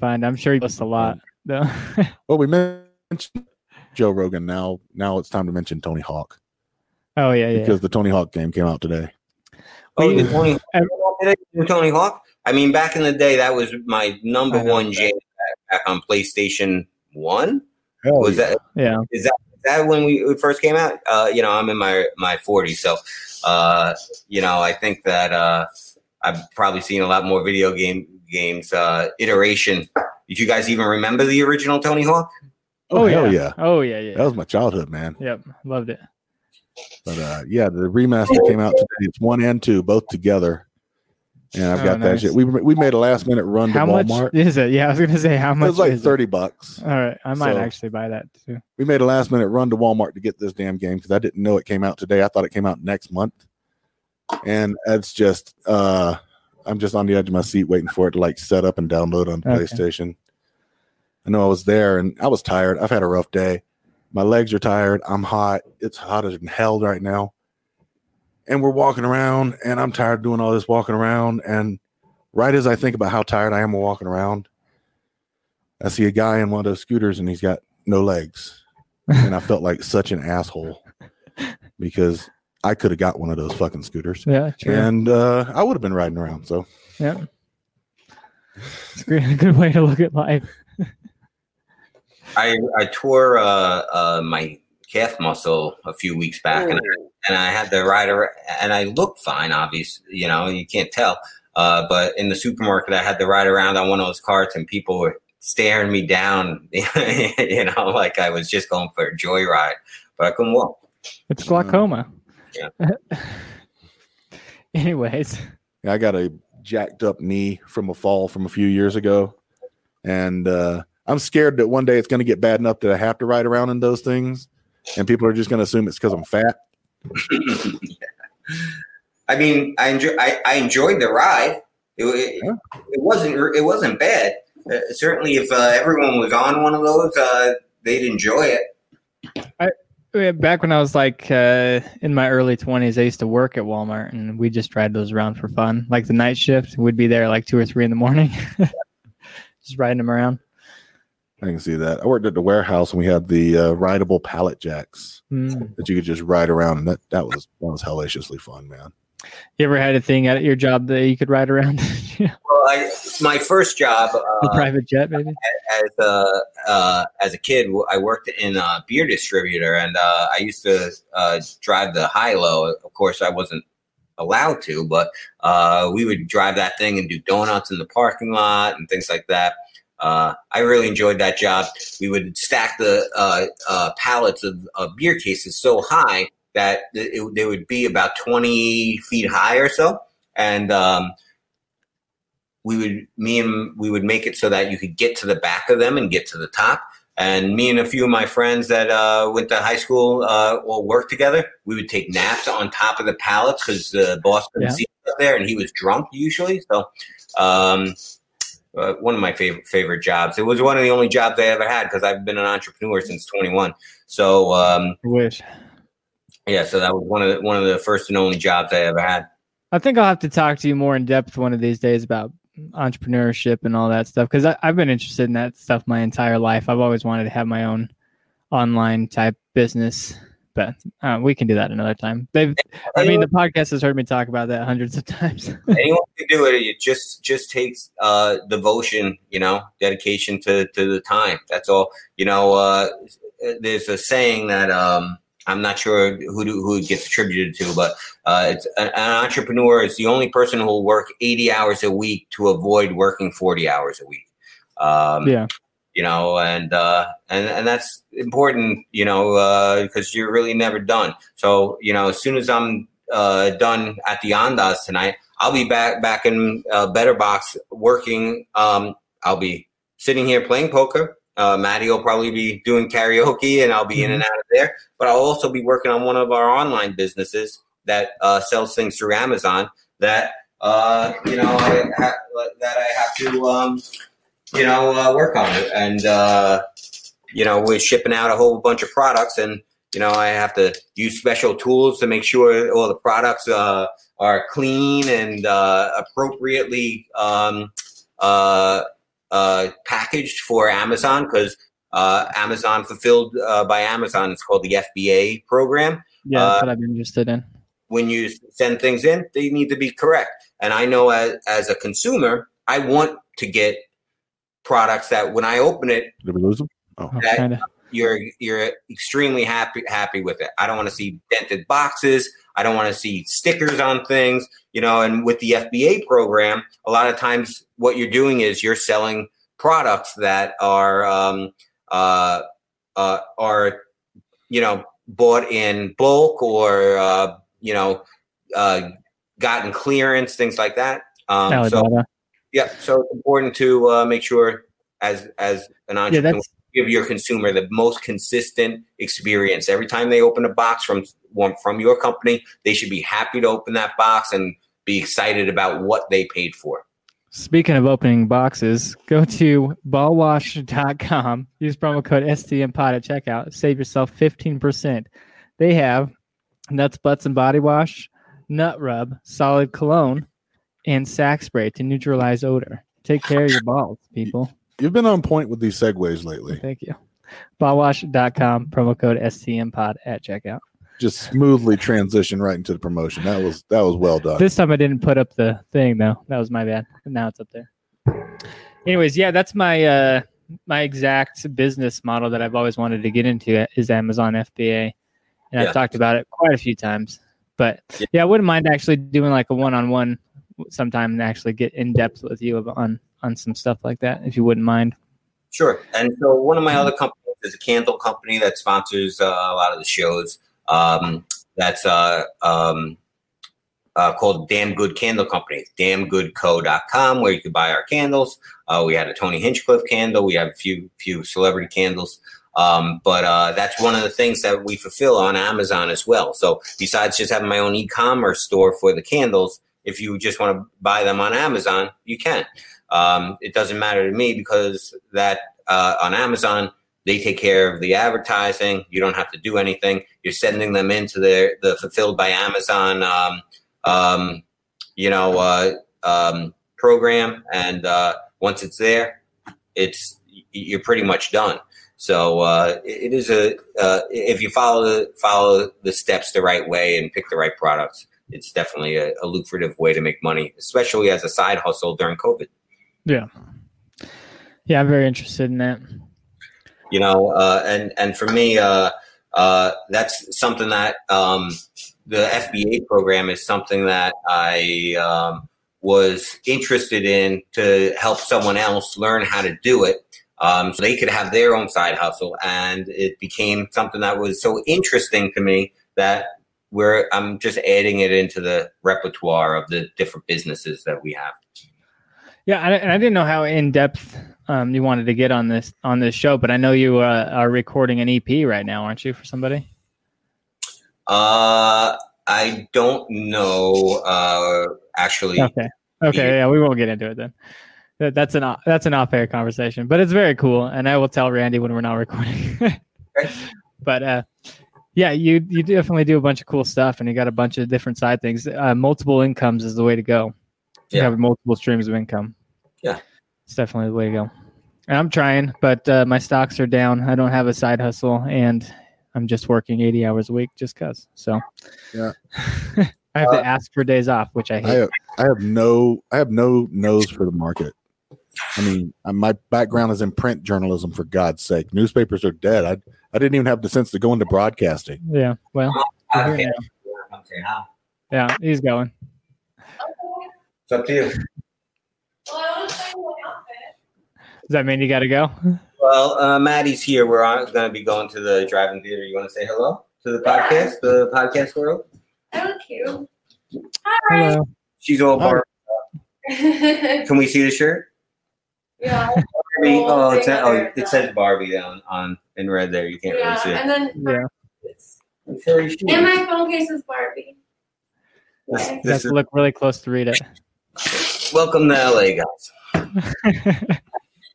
Find. I'm sure he posts a lot. Though. Well, we mentioned Joe Rogan. Now, now it's time to mention Tony Hawk oh yeah, yeah. because the Tony Hawk game came out today. oh, We- the Tony, Tony Hawk. I mean, back in the day, that was my number one jam. back on PlayStation One. Hell Was yeah. that Yeah. is that when we first came out? Uh, you know, I'm in my my 40s, so uh, you know, I think that uh, I've probably seen a lot more video game games uh, iteration. Did you guys even remember the original Tony Hawk? Oh, hell yeah. Oh yeah, yeah. That was my childhood, man. Yep. Loved it. But uh, yeah, the remaster came out today. It's one and two, both together. And I've Oh, got that shit. We we made a last minute run to How much Walmart. is it? Yeah, I was gonna say how much. It was like is it? thirty bucks. All right, I might So- actually buy that too. We made a last minute run to Walmart to get this damn game because I didn't know it came out today. I thought it came out next month. And it's just uh I'm just on the edge of my seat waiting for it to like set up and download on Okay. PlayStation. I know I was there and I was tired. I've had a rough day. My legs are tired. I'm hot. It's hotter than hell right now. And we're walking around and I'm tired of doing all this walking around. And right as I think about how tired I am of walking around, I see a guy in one of those scooters and he's got no legs. And I felt like such an asshole because I could have got one of those fucking scooters. Yeah, true. And uh, I would have been riding around. So Yeah. It's a great, a good way to look at life. I I tore uh, uh, my calf muscle a few weeks back, and I, and I had the rider, and I looked fine. Obviously, you know you can't tell. Uh, but in the supermarket, I had to ride around on one of those carts, and people were staring me down. you know, like I was just going for a joyride, but I couldn't walk. It's glaucoma. Yeah. Anyways, yeah, I got a jacked up knee from a fall from a few years ago. And uh, I'm scared that one day it's going to get bad enough that I have to ride around in those things. And people are just going to assume it's because I'm fat. I mean, I enjoy I, I enjoyed the ride. It, it, Yeah. it wasn't it wasn't bad. Uh, certainly, if uh, everyone was on one of those, uh, they'd enjoy it. uh, back when I was like uh, in my early 20s, I used to work at Walmart and we just ride those around for fun. Like the night shift, we'd be there like two or three in the morning, just riding them around. I can see that. I worked at the warehouse and we had the uh, rideable pallet jacks Mm. that you could just ride around. And that, that was that was hellaciously fun, man. You ever had a thing at your job that you could ride around? Yeah, Well, I, my first job a uh, private jet, maybe? as a uh, as a kid, I worked in a beer distributor, and uh, I used to uh, drive the high low. Of course, I wasn't allowed to, but uh, we would drive that thing and do donuts in the parking lot and things like that. Uh, I really enjoyed that job. We would stack the uh, uh, pallets of, of beer cases so high that it, they would be about 20 feet high or so. And um, we would, me and we would make it so that you could get to the back of them and get to the top. And me and a few of my friends that uh, went to high school uh, all worked together. We would take naps on top of the pallets because the boss couldn't Yeah. see us up there, and he was drunk usually. So, um, uh, one of my favorite favorite jobs. It was one of the only jobs I ever had because I've been an entrepreneur since 21. So, um, wish. Yeah, so that was one of the, one of the first and only jobs I ever had. I think I'll have to talk to you more in depth one of these days about entrepreneurship and all that stuff because I've been interested in that stuff my entire life. I've always wanted to have my own online type business, but uh, we can do that another time. They've, I mean, the podcast has heard me talk about that hundreds of times. anyone can do it. It just just takes uh, devotion, you know, dedication to to the time. That's all. You know, uh, there's a saying that um, I'm not sure who do, who it gets attributed to, but uh, it's an, an entrepreneur is the only person who will work 80 hours a week to avoid working 40 hours a week. Um, yeah, you know, and uh, and and that's important, you know, because you're really never done. So you know, as soon as I'm uh, done at the Andaz tonight, I'll be back back in uh, Better Box working. Um, I'll be sitting here playing poker. Uh, Maddie will probably be doing karaoke, and I'll be in and out of there. But I'll also be working on one of our online businesses that uh, sells things through Amazon. That uh, you know, I ha- that I have to. Um, you know, uh, work on it. And, uh, you know, we're shipping out a whole bunch of products and, you know, I have to use special tools to make sure all the products uh, are clean and uh, appropriately um, uh, uh, packaged for Amazon because uh, Amazon fulfilled uh, by Amazon. It's called the FBA program yeah, that's Uh, what I'm interested in. when you send things in, they need to be correct. And I know as, as a consumer, I want to get products that when I open it, Did we lose them? Oh, that- kinda. You're you're extremely happy happy with it. I don't want to see dented boxes. I don't want to see stickers on things, you know. And with the FBA program, a lot of times what you're doing is you're selling products that are um, uh, uh, are you know bought in bulk or uh, you know uh, gotten clearance, things like that. Um, so yeah, so it's important to uh, make sure as as an entrepreneur that's give your consumer the most consistent experience. Every time they open a box from from your company, they should be happy to open that box and be excited about what they paid for. Speaking of opening boxes, go to ballwash.com. Use promo code STMPOD at checkout. Save yourself 15%. They have nuts, butts, and body wash, nut rub, solid cologne, and sack spray to neutralize odor. Take care of your balls, people. You've been on point with these segues lately. Thank you. Ballwash.com, promo code STMPOD at checkout. Just smoothly transition right into the promotion. That was that was well done. This time I didn't put up the thing though. That was my bad. Now it's up there. Anyways, yeah, that's my uh my exact business model that I've always wanted to get into is Amazon FBA. And Yeah. I've talked about it quite a few times. But Yeah. yeah, I wouldn't mind actually doing like a one-on-one sometime and actually get in depth with you on on some stuff like that if you wouldn't mind. Sure. And so one of my other companies is a candle company that sponsors uh, a lot of the shows. Um, that's uh, um, uh, called Damn Good Candle Company. Damngoodco.com where you can buy our candles. Uh, we had a Tony Hinchcliffe candle. We have a few few celebrity candles. Um, but uh, that's one of the things that we fulfill on Amazon as well. So besides just having my own e-commerce store for the candles, if you just want to buy them on Amazon, you can. Um, it doesn't matter to me because that uh, on Amazon they take care of the advertising. You don't have to do anything. You're sending them into their the fulfilled by Amazon, um, um, you know, uh, um, program, and uh, once it's there, it's you're pretty much done. So uh, it is a uh, if you follow the follow the steps the right way and pick the right products, it's definitely a, a lucrative way to make money, especially as a side hustle during COVID. Yeah, Yeah, I'm very interested in that. you know uh, and and for me uh, uh, that's something that um, the fba program is something that i um, was interested in to help someone else learn how to do it. Um, so they could have their own side hustle and it became something that was so interesting to me that where i'm just adding it into the repertoire of the different businesses that we have Yeah, I, and I didn't know how in depth um, you wanted to get on this on this show, but I know you uh, are recording an EP right now, aren't you, for somebody? uh, i don't know uh, actually Okay, okay, yeah, we won't get into it then. That, that's an that's an off air conversation, but it's very cool, and I will tell Randy when we're not recording. but uh, yeah, you you definitely do a bunch of cool stuff, and you got a bunch of different side things. Uh, multiple incomes is the way to go. You Yeah. have multiple streams of income. Yeah. it's definitely the way to go. And I'm trying, but uh, my stocks are down. I don't have a side hustle, and I'm just working 80 hours a week just cause. So Yeah. I have Uh, to ask for days off, which I I hate. have, I have no I have no nose for the market. I mean, uh, my background is in print journalism. For God's sake, newspapers are dead. I I didn't even have the sense to go into broadcasting. yeah, well, I We're here can't- okay, yeah, he's going. It's up to you. Does that mean you got to go? Well, uh, Maddie's here. We're going to be going to the drive-in theater. You want to say hello to the podcast, the podcast world? Thank you. Hi. Hello. She's all Hi. bar. Can we see the shirt? Yeah. Barbie. Oh, it's oh, it says Barbie down on in red there. You can't really see Yeah, it. and then Yeah, It's very cute. and my phone case is Barbie. This, you have this is, look really close to read it. Welcome to LA, guys.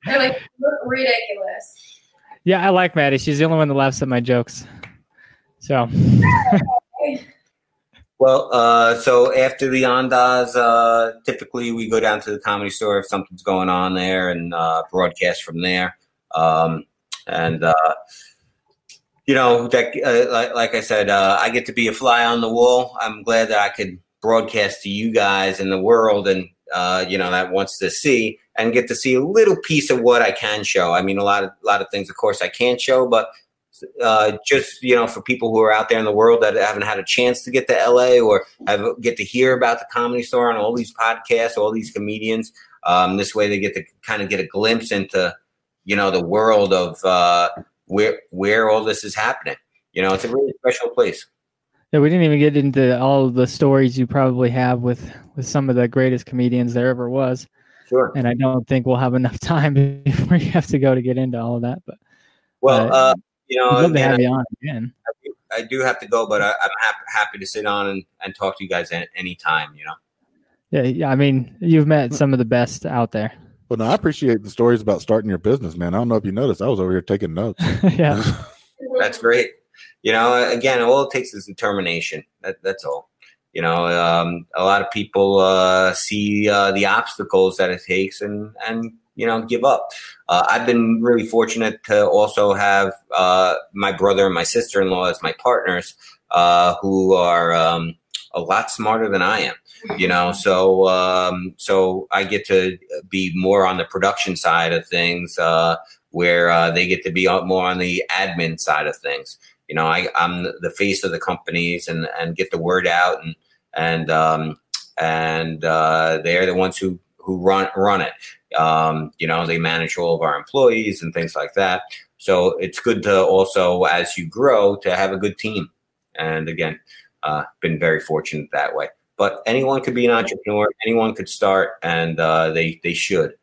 They're like look ridiculous. yeah, I like Maddie. She's the only one that laughs at my jokes. So Well, uh, so after the Andaz, uh, typically we go down to the comedy store if something's going on there and uh, broadcast from there. Um, and uh, you know, that uh, like, like I said, uh, I get to be a fly on the wall. I'm glad that I could broadcast to you guys in the world and uh, you know that wants to see. and get to see a little piece of what I can show. I mean, a lot of a lot of things, of course, I can't show, but uh, just you know, for people who are out there in the world that haven't had a chance to get to LA or have get to hear about the comedy store on all these podcasts, all these comedians. Um, this way, they get to kind of get a glimpse into you know the world of uh, where where all this is happening. You know, it's a really special place. Yeah, we didn't even get into all of the stories you probably have with with some of the greatest comedians there ever was, Sure. and I don't think we'll have enough time before you have to go to get into all of that. But Well, Uh, uh, you know, I'd love to again, have you on again. I do have to go, but I, I'm happy, happy to sit on and, and talk to you guys at any time. You know. Yeah, yeah. I mean, you've met some of the best out there. Well, no, I appreciate the stories about starting your business, man. I don't know if you noticed, I was over here taking notes. yeah, That's great. You know, again, all it takes is determination. That, that's all. You know, um, a lot of people uh, see uh, the obstacles that it takes and and you know give up. Uh, I've been really fortunate to also have uh, my brother and my sister in law as my partners, uh, who are um, a lot smarter than I am. You know, so um, so I get to be more on the production side of things, uh, where uh, they get to be more on the admin side of things you know I, i'm the face of the companies and and get the word out and and um and uh they're the ones who who run run it. Um you know they manage all of our employees and things like that. So it's good to also as you grow to have a good team. And again uh been very fortunate that way. But anyone could be an entrepreneur. Anyone could start and uh they they should.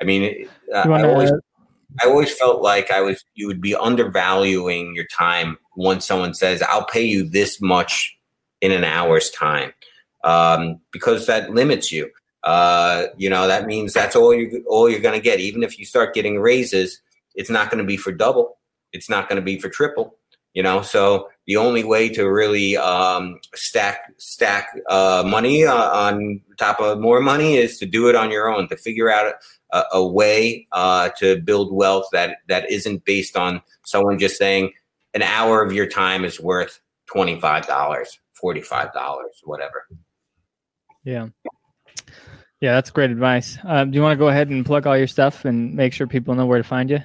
I mean uh, i always? I always felt like I was you would be undervaluing your time once someone says I'll pay you this much in an hour's time um, because that limits you. Uh, you know that means that's all you all you're going to get. Even if you start getting raises, it's not going to be for double. It's not going to be for triple. You know, so the only way to really um, stack stack uh, money uh, on top of more money is to do it on your own. To figure out a, a way uh, to build wealth that that isn't based on someone just saying an hour of your time is worth twenty five dollars, forty five dollars, whatever. Yeah, yeah. That's great advice. Um, do you want to go ahead and plug all your stuff and make sure people know where to find you?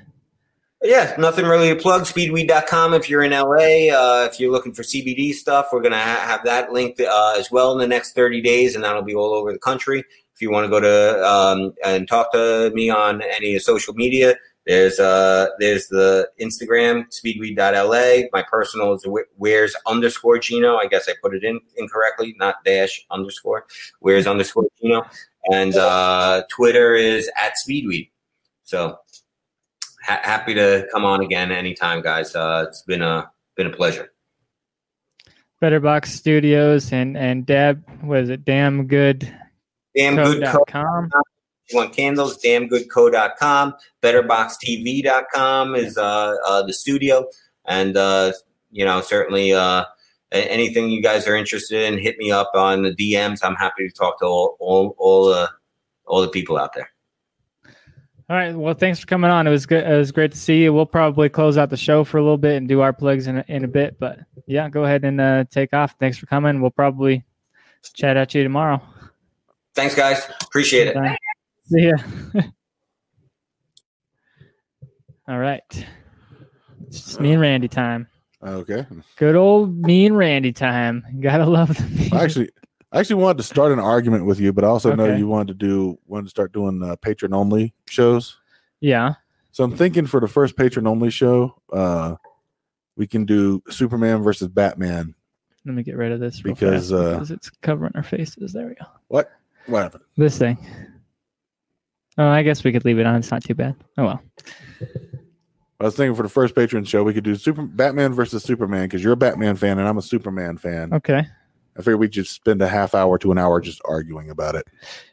Yeah, nothing really to plug. Speedweed.com if you're in LA. Uh, if you're looking for CBD stuff, we're going to ha- have that linked uh, as well in the next 30 days, and that'll be all over the country. If you want to go to um, and talk to me on any social media, there's uh, there's the Instagram, speedweed.la. My personal is wh- where's underscore Gino. I guess I put it in incorrectly, not dash underscore. Where's underscore Gino. And uh, Twitter is at Speedweed. So ha- happy to come on again anytime, guys. Uh, it's been a been a pleasure. Better Box Studios and and Deb was it damn good Damn good co. com. If you want candles, damngoodco.com. Betterboxtv.com is uh, uh, the studio. And, uh, you know, certainly uh, anything you guys are interested in, hit me up on the DMs. I'm happy to talk to all, all, all, uh, all the people out there. All right. Well, thanks for coming on. It was good. It was great to see you. We'll probably close out the show for a little bit and do our plugs in a, in a bit. But yeah, go ahead and uh, take off. Thanks for coming. We'll probably chat at you tomorrow. Thanks, guys. Appreciate it. Bye. See ya. All right. It's just me and Randy time. Okay. Good old me and Randy time. Gotta love the I actually, I actually wanted to start an argument with you, but I also know you wanted to do wanted to start doing uh, patron only shows. Yeah. So I'm thinking for the first patron only show, uh, we can do Superman versus Batman. Let me get rid of this Because, fast uh, because it's covering our faces. There we go. What? What happened? This thing. Oh, I guess we could leave it on. It's not too bad. Oh well. I was thinking for the first patron show, we could do Super Batman versus Superman because you're a Batman fan and I'm a Superman fan. Okay. I figured we just spend a half hour to an hour just arguing about it.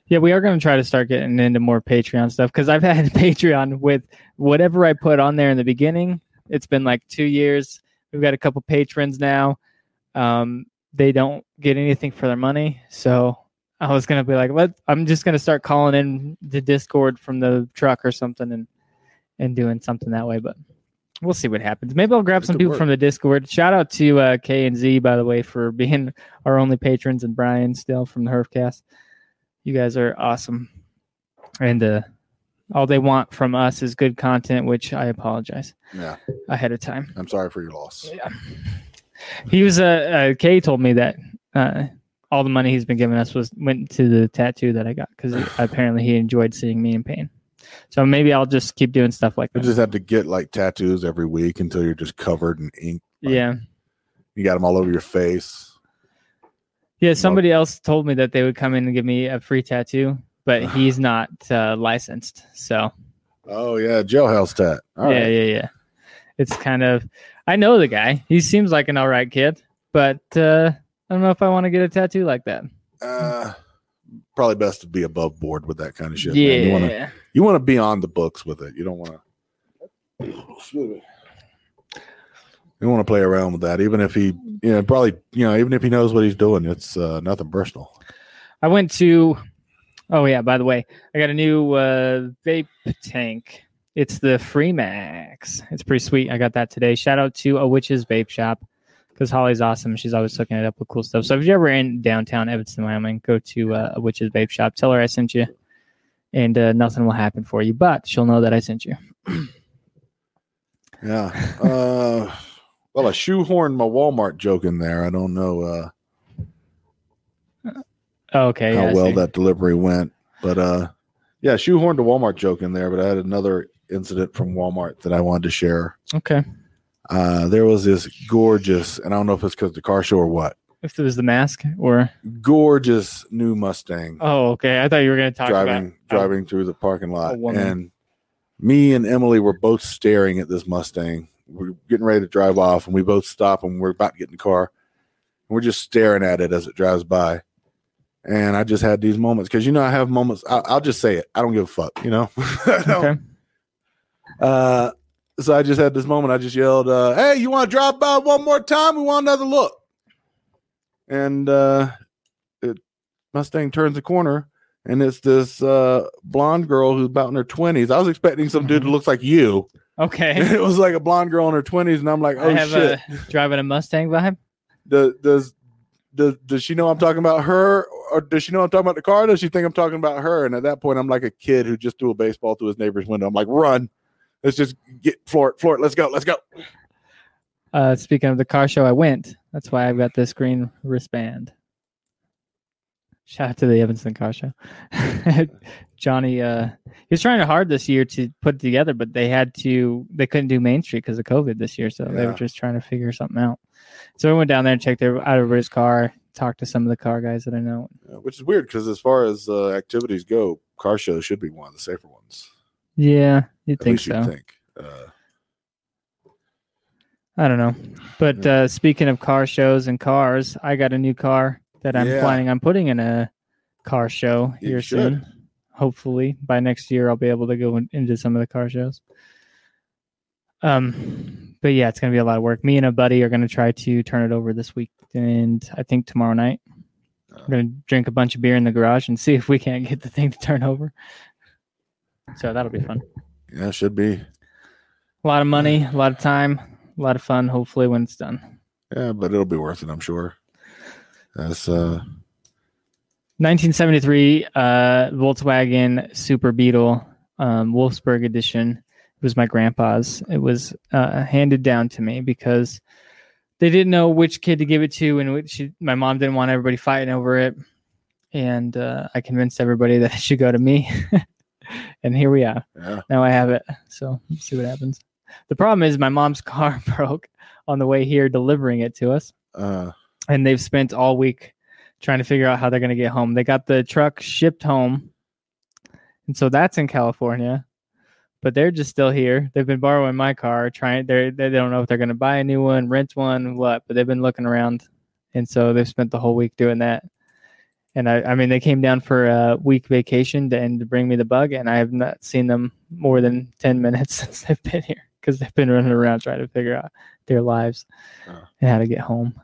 Yeah, we are going to try to start getting into more Patreon stuff because I've had Patreon with whatever I put on there in the beginning. It's been like two years. We've got a couple patrons now. Um, they don't get anything for their money, so I was gonna be like, let I'm just gonna start calling in the Discord from the truck or something and and doing something that way. But we'll see what happens. Maybe I'll grab It some people work. from the Discord. Shout out to uh, K and Z by the way for being our only patrons and Brian still from the Herfcast. You guys are awesome. and uh, all they want from us is good content, which I apologize Yeah, ahead of time. I'm sorry for your loss. Yeah. He was uh, uh Kay told me that uh all the money he's been giving us was went to the tattoo that I got because apparently he enjoyed seeing me in pain. So maybe I'll just keep doing stuff like You that. just have to get like tattoos every week until you're just covered in ink. like- yeah. You got them all over your face. Yeah, somebody else told me that they would come in and give me a free tattoo, but he's not uh, licensed. So Oh yeah, jailhouse tat. All yeah, right. yeah, yeah. It's kind of I know the guy. He seems like an all right kid, but uh, I don't know if I want to get a tattoo like that. Uh, probably best to be above board with that kind of shit. yeah, man. You want to you want to be on the books with it. You don't want to. You want to play around with that, even if he, you know, probably, you know, even if he knows what he's doing, it's uh, nothing personal. I went to. Oh yeah, by the way, I got a new uh, vape tank. It's the Freemax. It's pretty sweet. I got that today. Shout out to a witch's vape shop because Holly's awesome. She's always hooking it up with cool stuff. So if you're ever in downtown Evanston, Wyoming, go to uh, a witch's vape shop. Tell her I sent you, and uh, nothing will happen for you, but she'll know that I sent you. Yeah. Uh, well, I shoehorned my Walmart joke in there. I don't know uh, okay. how yeah, well that delivery went, but uh, yeah, shoehorned a Walmart joke in there. But I had another incident from Walmart that I wanted to share. Okay. Uh, there was this gorgeous, and I don't know if it's because the car show or what, If it was the mask or gorgeous new Mustang oh, okay. I thought you were going to talk driving about driving through the parking lot, and me and Emily were both staring at this Mustang. We're getting ready to drive off, and we both stop, and we're about to get in the car. And we're just staring at it as it drives by. And I just had these moments because you know I have moments. I, I'll just say it. I don't give a fuck. You know. Okay. uh, so I just had this moment. I just yelled, uh, "Hey, you want to drop by one more time? We want another look." And uh, it Mustang turns the corner, and it's this uh, blonde girl who's about in her twenties. I was expecting some dude who looks like you. Okay. it was like a blonde girl in her twenties, and I'm like, I "Oh have shit!" a driving a Mustang vibe. Does, does does does she know I'm talking about her, or does she know I'm talking about the car? Or does she think I'm talking about her? And at that point, I'm like a kid who just threw a baseball through his neighbor's window. I'm like, "Run! Let's just get floor it, floor it. Let's go, let's go." Uh, speaking of the car show, I went. That's why I've got this green wristband. Shout out to the Evanston Car Show. Johnny, uh, he was trying hard this year to put it together, but they had to. They couldn't do Main Street because of COVID this year, so they were just trying to figure something out. So we went down there and checked their, out everybody's car, talked to some of the car guys that I know. Uh, which is weird because as far as uh, activities go, car shows should be one of the safer ones. Yeah, you'd think so. you think. Uh, I don't know. But uh, speaking of car shows and cars, I got a new car that I'm Yeah. planning on putting in a car show You here should. soon. Hopefully, by next year, I'll be able to go in, into some of the car shows. Um, but yeah, it's gonna be a lot of work. Me and a buddy are gonna try to turn it over this week, and I think tomorrow night we're gonna drink a bunch of beer in the garage and see if we can't get the thing to turn over. So that'll be fun. yeah, it should be. A lot of money, a lot of time, a lot of fun. Hopefully, when it's done. Yeah, but it'll be worth it, I'm sure. That's uh 1973 uh, Volkswagen Super Beetle um, Wolfsburg edition. It was my grandpa's. It was uh, handed down to me because they didn't know which kid to give it to, and which my mom didn't want everybody fighting over it. And uh, I convinced everybody that it should go to me. and here we are. yeah. Now I have it. So let's see what happens. The problem is my mom's car broke on the way here delivering it to us Uh and they've spent all week trying to figure out how they're going to get home. They got the truck shipped home, and so that's in California. But they're just still here. They've been borrowing my car, trying. They they don't know if they're going to buy a new one, rent one, what. But they've been looking around, and so they've spent the whole week doing that. And I, I mean, they came down for a week vacation to, and to bring me the bug, and I have not seen them more than ten minutes since they've been here because they've been running around trying to figure out their lives Oh. and how to get home.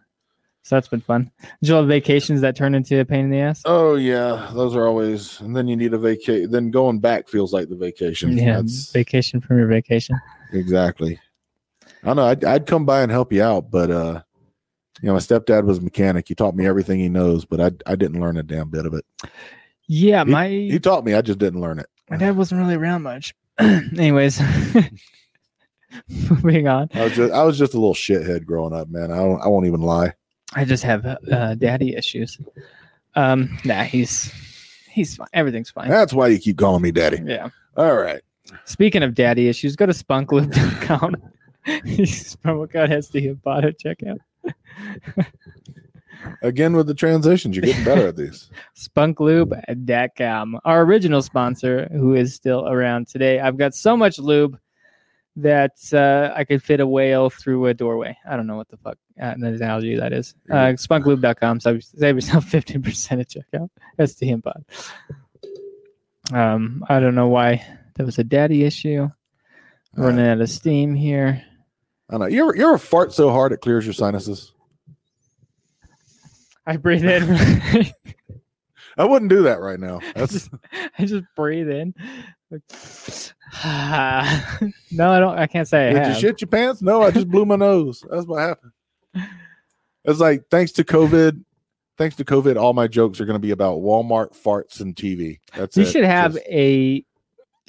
So that's been fun. Did you have vacations that turn into a pain in the ass? oh yeah, those are always and then you need a vacation then going back feels like the vacation. yeah, That's vacation from your vacation. exactly. I know. I'd, I'd come by and help you out, but uh you know, my stepdad was a mechanic. He taught me everything he knows, but I I didn't learn a damn bit of it. Yeah, He- my He taught me, I just didn't learn it. My dad wasn't really around much. Anyways, moving on. I was just I was just a little shithead growing up, man. I don't I won't even lie. I just have uh, daddy issues. Um, nah, he's he's fine. Everything's fine. That's why you keep calling me daddy. Yeah. All right. Speaking of daddy issues, go to spunkloop.com. Use promo code SD and bot at checkout. Again with the transitions, you're getting better at these. spunklube.com. Our original sponsor, who is still around today. I've got so much lube that uh, I could fit a whale through a doorway. I don't know what the fuck uh, the analogy that is. Uh, spunklube.com. So save yourself 15% at checkout. That's the pod. Um, I don't know why there was a daddy issue. Running out of steam here. I don't know. You ever you ever fart so hard it clears your sinuses? I breathe in. I wouldn't do that right now. I just, I just breathe in. no, I don't. I can't say did you shit your pants? No, I just blew my nose. That's what happened. It's like thanks to COVID, thanks to COVID, all my jokes are going to be about Walmart farts and TV. That's you it. should have Just a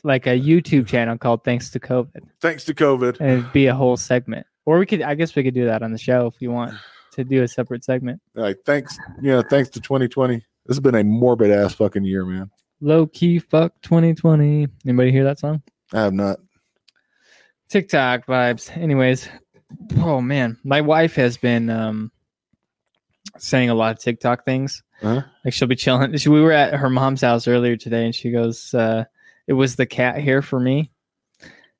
like a YouTube channel called "Thanks to COVID" thanks to COVID. and it'd be a whole segment. Or we could, I guess, we could do that on the show if you want to do a separate segment. Like thanks, you know, thanks to 2020. This has been a morbid ass fucking year, man. Low key fuck 2020. Anybody hear that song? I have not. TikTok vibes. Anyways, oh man, my wife has been um saying a lot of TikTok things. Uh-huh. Like she'll be chilling. She, we were at her mom's house earlier today, and she goes, uh, "It was the cat hair for me."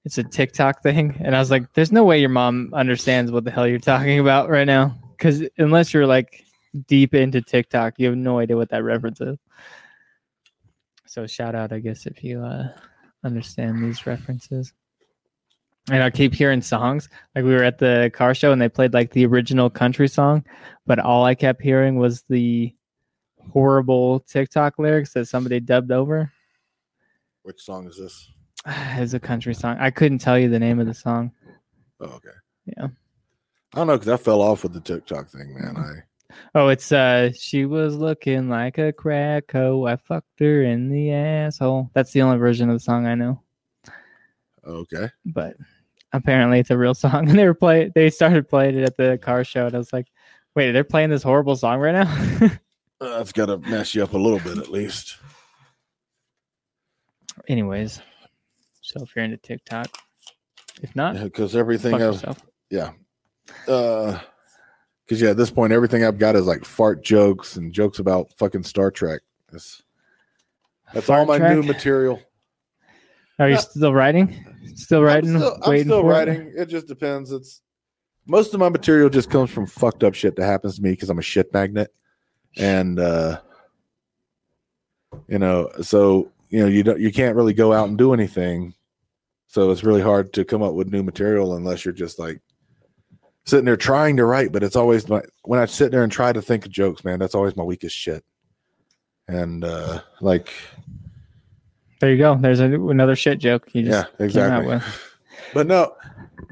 It's a TikTok thing, and I was like, "There's no way your mom understands what the hell you're talking about right now, because unless you're like deep into TikTok, you have no idea what that reference is." So shout out, I guess, if you uh, understand these references. And I keep hearing songs. Like we were at the car show and they played like the original country song, but all I kept hearing was the horrible TikTok lyrics that somebody dubbed over. Which song is this? It's a country song. I couldn't tell you the name of the song. Oh, okay. Yeah. I don't know because I fell off with the TikTok thing, man. I Oh, it's uh she was looking like a crack hoe. I fucked her in the asshole. That's the only version of the song I know. okay. But apparently it's a real song. And they were play they started playing it at the car show and I was like, wait, they're playing this horrible song right now? Uh, That's got to mess you up a little bit at least. Anyways, so if you're into TikTok, if not, Because everything fuck else, yourself. yeah. Uh, because yeah, at this point, everything I've got is like fart jokes and jokes about fucking Star Trek. That's that's all Fart my new material. Are you Uh, still writing? Still writing? I'm still, I'm waiting still for it? writing. It? just depends. It's most of my material just comes from fucked up shit that happens to me because I'm a shit magnet, and uh, you know, so you know, you don't, you can't really go out and do anything. So it's really hard to come up with new material unless you're just like sitting there trying to write. But it's always my when I sit there and try to think of jokes, man. That's always my weakest shit. And uh like, There you go. There's a, another shit joke. You just yeah, exactly. But no,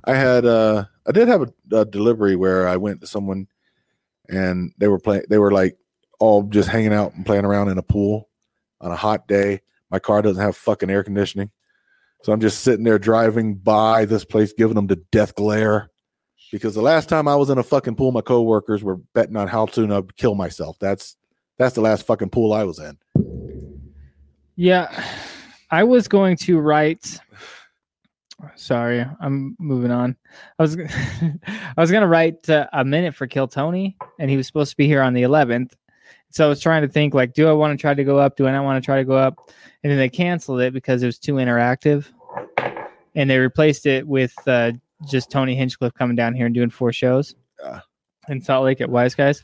I had uh I did have a, a delivery where I went to someone and they were playing they were like all just hanging out and playing around in a pool on a hot day. My car doesn't have fucking air conditioning. So I'm just sitting there driving by this place giving them the death glare. Because the last time I was in a fucking pool, my coworkers were betting on how soon I'd kill myself. That's that's the last fucking pool I was in. Yeah, I was going to write. Sorry, I'm moving on. I was I was gonna write uh, a minute for Kill Tony, and he was supposed to be here on the 11th. So I was trying to think like, do I want to try to go up? Do I not want to try to go up? And then they canceled it because it was too interactive, and they replaced it with uh, just Tony Hinchcliffe coming down here and doing four shows Yeah. in Salt Lake at Wise Guys.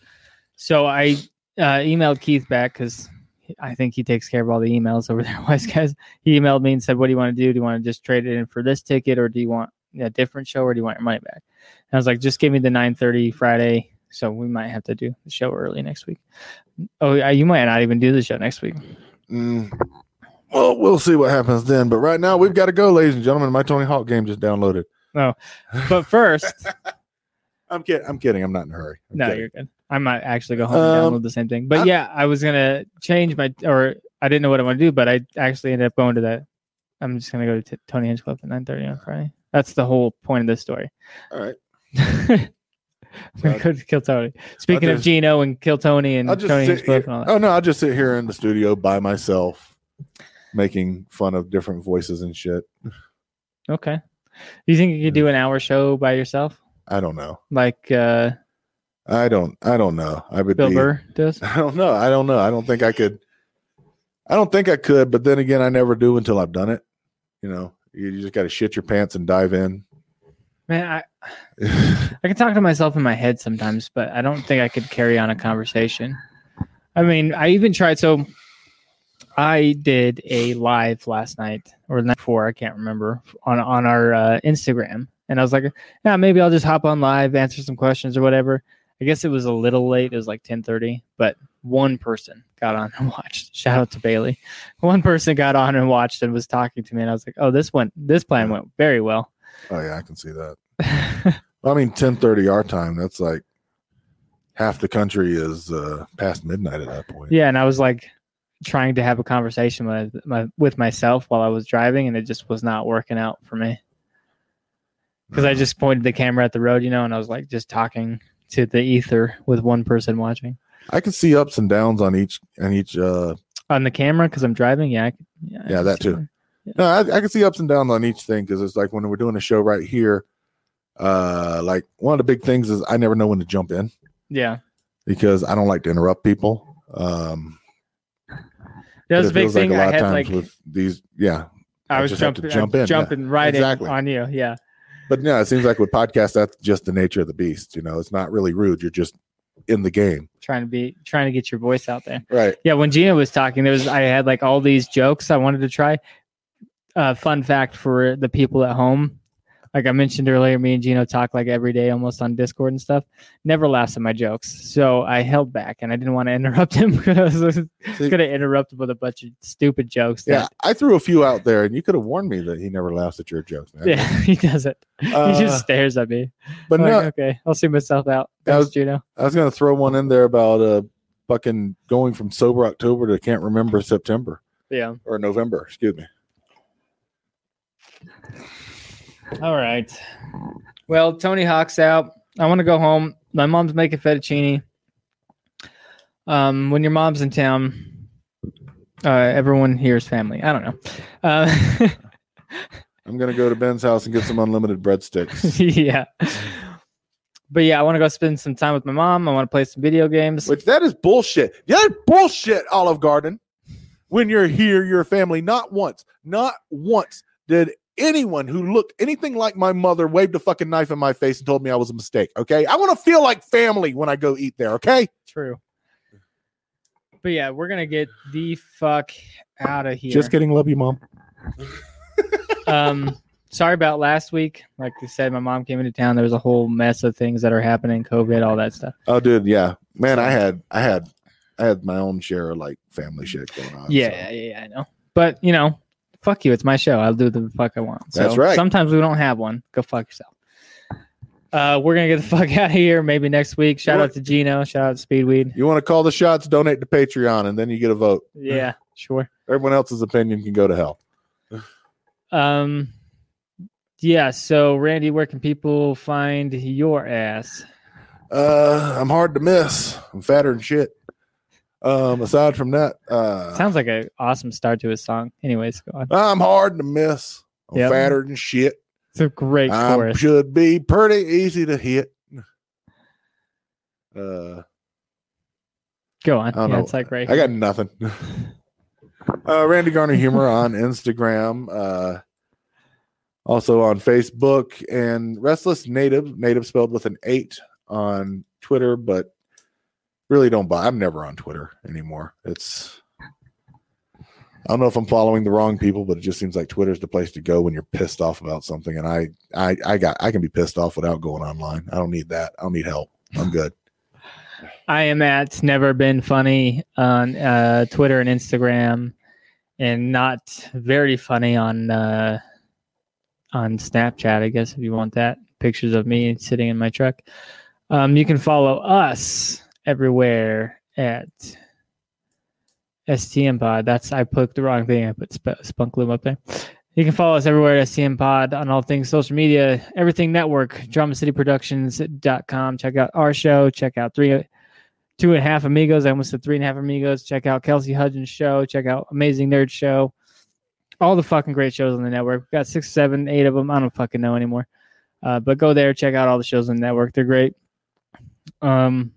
So I uh, emailed Keith back because I think he takes care of all the emails over there. at Wise guys. He emailed me and said, "What do you want to do? Do you want to just trade it in for this ticket, or do you want a different show, or do you want your money back?" And I was like, "Just give me the 9:30 Friday." So we might have to do the show early next week. Oh, yeah, you might not even do the show next week. Mm. Well, we'll see what happens then. But right now, we've got to go, ladies and gentlemen. My Tony Hawk game just downloaded. Oh. But first, I'm kidding. I'm kidding. I'm not in a hurry. I'm no, kidding. you're good. I might actually go home and Um, download the same thing. But I- yeah, I was gonna change my, or I didn't know what I want to do, but I actually ended up going to that I'm just gonna go to T- Tony Hinchcliffe at 9:30 on Friday. That's the whole point of this story. All right. I'm gonna go to Kill Tony. Speaking of Gino and Kill Tony and just Tony here. and all that. Oh no, I'll just sit here in the studio by myself, making fun of different voices and shit. Okay. Do you think you could do an hour show by yourself, I don't know. like uh, I don't. I don't know. I would Bill be. Burr does? I don't know. I don't know. I don't think I could. I don't think I could. But then again, I never do until I've done it. You know, you, you just got to shit your pants and dive in. Man, I I can talk to myself in my head sometimes, but I don't think I could carry on a conversation. I mean, I even tried. So I did a live last night or the night before, I can't remember, on on our uh, Instagram, and I was like, yeah, maybe I'll just hop on live, answer some questions or whatever. I guess it was a little late. It was like ten thirty, but one person got on and watched. Shout out to Bailey. One person got on and watched and was talking to me, and I was like, oh, this went, this plan went very well. Oh yeah, I can see that. I mean, ten thirty our time. That's like half the country is uh, past midnight at that point. Yeah, and I was like trying to have a conversation with my with myself while I was driving, and it just was not working out for me because I just pointed the camera at the road, you know, and I was like just talking to the ether with one person watching I can see ups and downs on each on each. uh on the camera because I'm driving. Yeah, I, could- yeah, Yeah, could that see No, I, I can see ups and downs on each thing because it's like when we're doing a show right here. Uh, like one of the big things is I never know when to jump in Yeah, because I don't like to interrupt people. Um, that was a big like thing. a lot I had times like with these, yeah. I I was just have to jumping, jump in, yeah. jumping right Exactly. in on you. Yeah, But yeah, it seems like with podcasts, that's just the nature of the beast. You know, it's not really rude. You're just in the game, trying to be trying to get your voice out there. right? Yeah, when Gino was talking, there was I had like all these jokes I wanted to try. Uh, fun fact for the people at home, like I mentioned earlier, me and Gino talk like every day, almost on Discord and stuff. Never laughs at my jokes, so I held back, and I didn't want to interrupt him because I was going to interrupt him with a bunch of stupid jokes. Yeah, I threw a few out there, and you could have warned me that he never laughs at your jokes, man. yeah, he does it. Uh, he just stares at me. but I'm no, like, okay, I'll see myself out. That Thanks, was- Gino. I was gonna throw one in there about uh fucking going from sober October to can't remember September Yeah. or November. Excuse me. All right. Well, Tony Hawk's out. I want to go home. My mom's making fettuccine. Um, when your mom's in town, uh, everyone here is family. I don't know. Uh, I'm gonna go to Ben's house and get some unlimited breadsticks. yeah. But yeah, I want to go spend some time with my mom. I want to play some video games. Which that is bullshit. Yeah, that's bullshit, Olive Garden. When you're here, you're a family. Not once, not once did anyone who looked anything like my mother waved a fucking knife in my face and told me I was a mistake. Okay. I want to feel like family when I go eat there. Okay. True. But yeah, we're gonna get the fuck out of here. Just kidding. Love you, mom. um sorry about last week like i said my mom came into town there was a whole mess of things that are happening covid all that stuff Oh, dude. Yeah. Man, I had, I had, I had my own share of like family shit going on. yeah so. yeah, yeah i know but you know fuck you it's my show i'll do the fuck i want so That's right. sometimes we don't have one go fuck yourself uh we're gonna get the fuck out of here maybe next week shout out to gino shout out to speedweed You want to call the shots, donate to Patreon, and then you get a vote. yeah sure Everyone else's opinion can go to hell. um yeah so randy where can people find your ass Uh, I'm hard to miss. I'm fatter than shit. Um, aside from that, uh, sounds like an awesome start to his song anyways go on I'm hard to miss. I'm Yep. fatter than shit. it's a great I chorus should be pretty easy to hit. Uh, Go on. Yeah, know. it's like right. I got nothing. uh, Randy Garner Humor on Instagram. Uh, also on Facebook and Restless Native, native spelled with an eight on Twitter, but really don't buy. I'm never on Twitter anymore. It's I don't know if I'm following the wrong people, but it just seems like Twitter's the place to go when you're pissed off about something. And I, I, I got, I can be pissed off without going online. I don't need that. I don't need help. I'm good. I am at Never Been Funny on uh, Twitter and Instagram, and not very funny on uh, on Snapchat. I guess if you want that, pictures of me sitting in my truck. Um, you can follow us everywhere at STM Pod. That's I put the wrong thing. I put Sp- Spunk Lube up there. You can follow us everywhere at STM Pod on all things social media, everything network, dramacityproductions.com. Check out our show. Check out three, two and a half amigos. I almost said three and a half amigos. Check out Kelsey Hudgens' show. Check out Amazing Nerd Show. All the fucking great shows on the network. We've got six, seven, eight of them. I don't fucking know anymore. Uh, but go there, check out all the shows on the network. They're great. Um,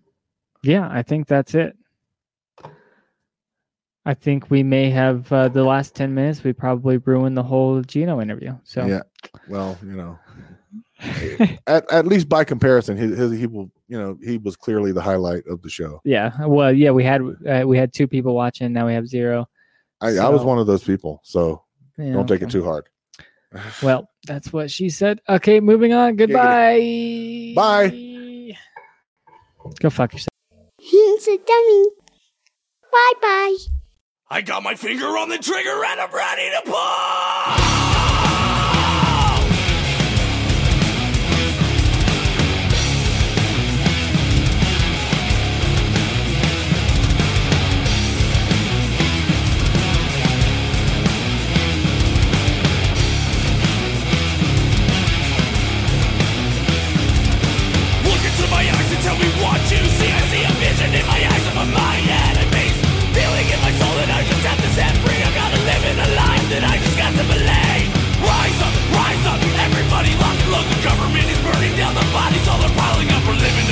yeah, I think that's it. I think we may have uh, the last 10 minutes. We probably ruined the whole Gino interview. So, Yeah. Well, you know, at, at least by comparison, his, his, he will, you know, he was clearly the highlight of the show. yeah. Well, yeah, we had uh, we had two people watching. Now we have zero. I, I was one of those people, so Yeah, don't take okay. it too hard. Well, that's what she said. Okay, moving on. Goodbye. Bye. Go fuck yourself. He's a dummy. Bye bye. I got my finger on the trigger and I'm ready to pull! tell me what you see in my eyes of my enemies Feeling in my soul that I just have to set free. I gotta live in life that I just got to believe Rise up, rise up, everybody lock and load The government is burning down the bodies All are piling up, we're living